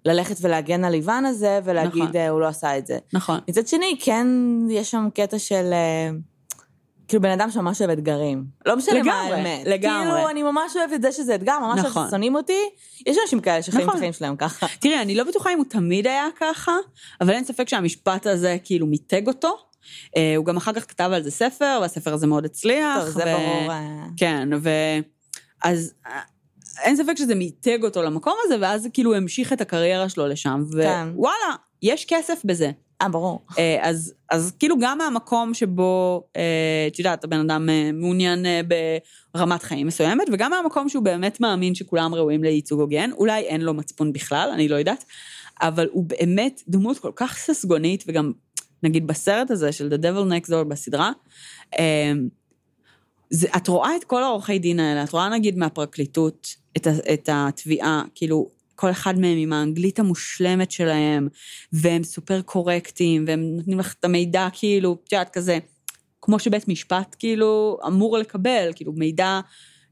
ללכת ולהגן על איוון הזה, ולהגיד, נכון. הוא לא עשה את זה. נכון. מצד שני, כן, יש שם קטע של... כאילו בן אדם שממש אוהב אתגרים. לא משנה מה האמת. לגמרי. כאילו, אני ממש אוהבת את זה שזה אתגר, ממש נכון. שונאים אותי. יש אנשים כאלה שחיים נכון. את החיים שלהם ככה. תראי, אני לא בטוחה אם הוא תמיד היה ככה, אבל אין ספק שהמשפט הזה כאילו מיתג אותו. Uh, הוא גם אחר כך כתב על זה ספר, והספר הזה מאוד הצליח. טוב, זה ו... ברור. כן, ו... אז אין ספק שזה מיתג אותו למקום הזה, ואז כאילו הוא המשיך את הקריירה שלו לשם, כן. ווואלה, יש כסף בזה. אה, ברור. אה, אז, אז כאילו גם מהמקום שבו, אה, את יודעת, הבן אדם אה, מעוניין ברמת חיים מסוימת, וגם מהמקום שהוא באמת מאמין שכולם ראויים לייצוג הוגן, אולי אין לו מצפון בכלל, אני לא יודעת, אבל הוא באמת דמות כל כך ססגונית, וגם נגיד בסרט הזה של The Devil Next Door בסדרה, זה, את רואה את כל העורכי דין האלה, את רואה נגיד מהפרקליטות את, את התביעה, כאילו, כל אחד מהם עם האנגלית המושלמת שלהם, והם סופר קורקטים, והם נותנים לך את המידע כאילו, את יודעת, כזה, כמו שבית משפט כאילו אמור לקבל, כאילו מידע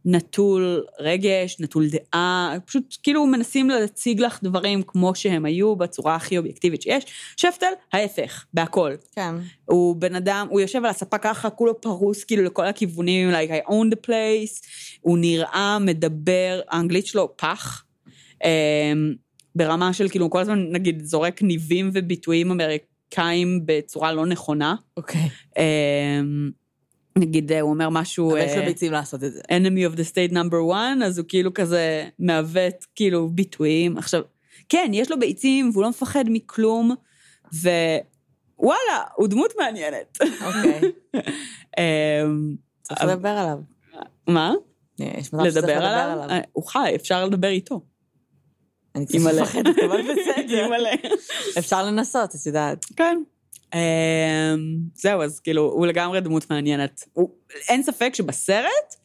נטול רגש, נטול דעה, פשוט כאילו מנסים להציג לך דברים כמו שהם היו בצורה הכי אובייקטיבית שיש. שפטל, ההפך, בהכל. כן. הוא בן אדם, הוא יושב על הספה ככה, כולו פרוס כאילו לכל הכיוונים, like I own the place, הוא נראה, מדבר, האנגלית שלו פח. אמ, ברמה של כאילו, כל הזמן נגיד זורק ניבים וביטויים אמריקאים בצורה לא נכונה. אוקיי. אמ, נגיד, הוא אומר משהו... אבל יש לו אה, ביצים לעשות את זה. enemy of the state number one, אז הוא כאילו כזה מעוות כאילו ביטויים. עכשיו, כן, יש לו ביצים והוא לא מפחד מכלום, ווואלה, הוא דמות מעניינת. אוקיי. אמ, צריך לדבר עליו. מה? יש מצב שצריך לדבר עליו? אה, הוא חי, אפשר לדבר איתו. אני קצת אימא'לה. מפחדת, אבל בסדר. אפשר לנסות, את יודעת. כן. אמ, זהו, אז כאילו, הוא לגמרי דמות מעניינת. הוא- אין ספק שבסרט,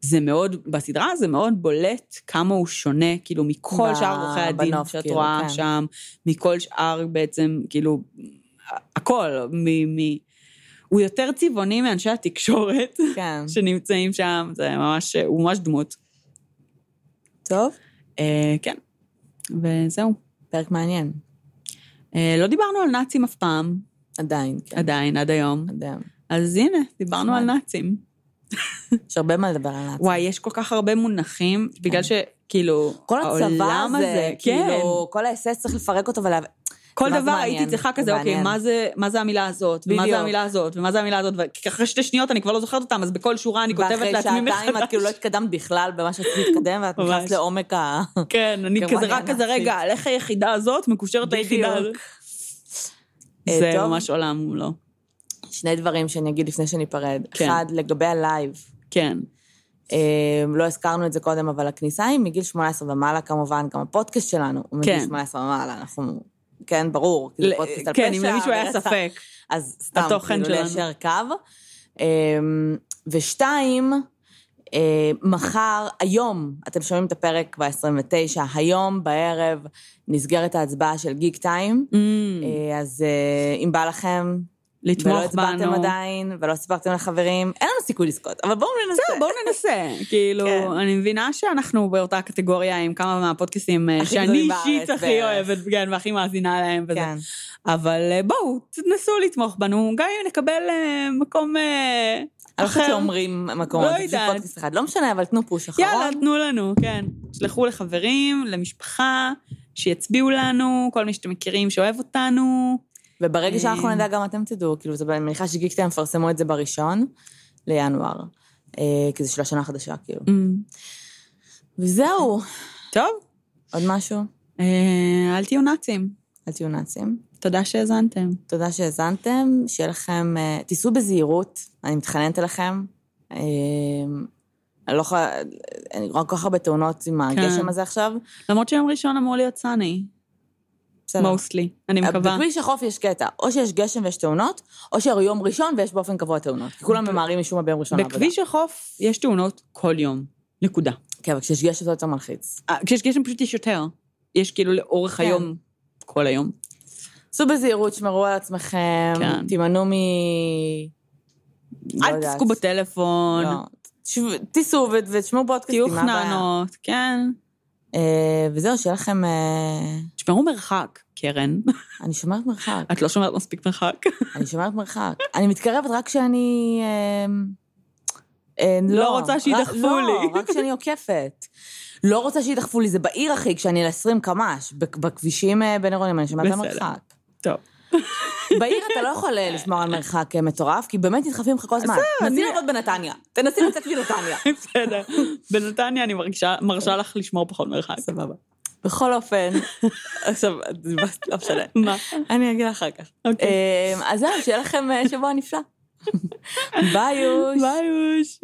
זה מאוד, בסדרה זה מאוד בולט כמה הוא שונה, כאילו, מכל ב- שאר עורכי הדין בנוף, שאת כאילו, רואה כן. שם, מכל שאר בעצם, כאילו, הכל, מ... מ- הוא יותר צבעוני מאנשי התקשורת כן. שנמצאים שם, זה ממש, הוא ממש דמות. טוב, אה, כן, וזהו. פרק מעניין. אה, לא דיברנו על נאצים אף פעם, עדיין, כן. עדיין, עד היום. עדיין. אז הנה, דיברנו על. נאצים. יש הרבה מה לדבר על נאצים. וואי, יש כל כך הרבה מונחים, בגלל שכאילו, כל הצבא העולם הזה, כן. כאילו, כל האסס צריך לפרק אותו ולה... כל דבר מעניין? הייתי צריכה זה כזה, אוקיי. מה זה, מה זה המילה הזאת, ומה. זה המילה הזאת, ומה זה המילה הזאת, ואחרי שתי שניות אני כבר לא זוכרת אותם, אז בכל שורה אני כותבת ואחרי לעצמי שעתיים את כאילו לא מחדש. התקדמת בכלל במה שרצית להתקדם, ואת נכנסת. לעומק ה... כן, אני כזה רק כזה. רגע, על איך היחידה הזאת מקושרת ליחידה הזאת. אה, זה טוב. ממש עולם מולו. שני דברים שאני אגיד לפני שניפרד. כן. אחד, לגבי הלייב. כן, אה, לא הזכרנו את זה קודם, אבל הכניסה היא מגיל 18 ומעלה כמובן, גם הפודקאסט שלנו הוא מגיל כן. 18 ומעלה, אנחנו... כן, ברור, כי זה פודקאסט על פשע. כן, אם למישהו היה. ספק. אז סתם, כאילו. ליישר קו. אמ, ושתיים, אה, מחר, היום, אתם שומעים את הפרק ב-29, היום בערב נסגרת ההצבעה של גיק טיים, Mm, אה, אז אה, אם בא לכם, ולא לתמוך הצבעתם בנו. עדיין, ולא סיפרתם לחברים, אין לנו סיכוי לזכות, אבל בואו ננסה. בסדר, בואו ננסה. כאילו, כן. אני מבינה שאנחנו באותה קטגוריה עם כמה מהפודקאסטים אה, שאני אישית הכי. אוהבת, כן, והכי מאזינה להם וזה. כן. אבל אה, בואו, תנסו לתמוך בנו, גם אם נקבל אה, מקום אה, אני לא חושבת אחר. שאומרים מקום, לא יודעת. לא משנה, אבל תנו פוש אחרון. יאללה, תנו לנו, כן. שלחו לחברים, למשפחה, שיצביעו לנו, כל מי שאתם מכירים שאוהב אותנו. וברגע שאנחנו אה. נדע, גם אתם תדעו, כאילו, זה, אני מניחה שגיקטם יפרסמו את זה בראשון לינואר, אה, כי זה של השנה החדשה, כאילו. וזהו, טוב, עוד משהו? אה, אל תהיו נאצים. אל תהיו נאצים. תודה שהאזנתם. תודה שהאזנתם, שיהיה לכם, אה, תיסעו בזהירות, אני מתחננת אליכם. אה, אני לא יכולה, אני רואה כל כך הרבה תאונות עם הגשם הזה עכשיו. למרות שיום ראשון אמור להיות סאני, בסדר. מוסטלי, אני מקווה. בכביש החוף יש קטע, או שיש גשם ויש תאונות, או שיום ראשון ויש באופן קבוע תאונות. כי כולם ממהרים משום מה ביום ראשון לעבודה. בכביש החוף יש תאונות כל יום, נקודה. כן, אבל כשיש גשם זה יותר מלחיץ. אה, כשיש גשם פשוט יש יותר. יש כאילו לאורך כן. היום, כל היום. סעו בזהירות, שמרו על עצמכם, כן. תימנעו מ... לא אל יודעת. תעסקו בטלפון, לא. תיסעו ו- ותשמעו פודקאסטים, תהיו מה הבעיה? חננות, כן. אה, וזהו, שיהיה לכם... אה, תשמרו מרחק, קרן. אני שומרת מרחק, את לא שומרת מספיק מרחק. אני שומרת מרחק. אני מתקרבת רק כשאני... אה, אה, לא רוצה שידחפו רק- לי. לא, רק כשאני עוקפת. לא רוצה שידחפו לי, זה בעיר, אחי, כשאני על 20 קמ"ש. בכבישים בין עירונים, אני שומרת על בסדר. טוב. בעיר אתה לא יכול אה, לשמור על מרחק אה, מטורף, כי באמת נדחפים לך כל הזמן. בסדר, אני- לעבוד בנתניה. תנסי לצאת מנתניה. בסדר. בנתניה אני מרשה לך לשמור פחות מרחק. סבבה. בכל אופן, עכשיו, לא משנה. מה? אני אגיד אחר כך. אוקיי. אה, אז זהו, שיהיה לכם שבוע נפלא. ביי, יוש. ביי, אוש.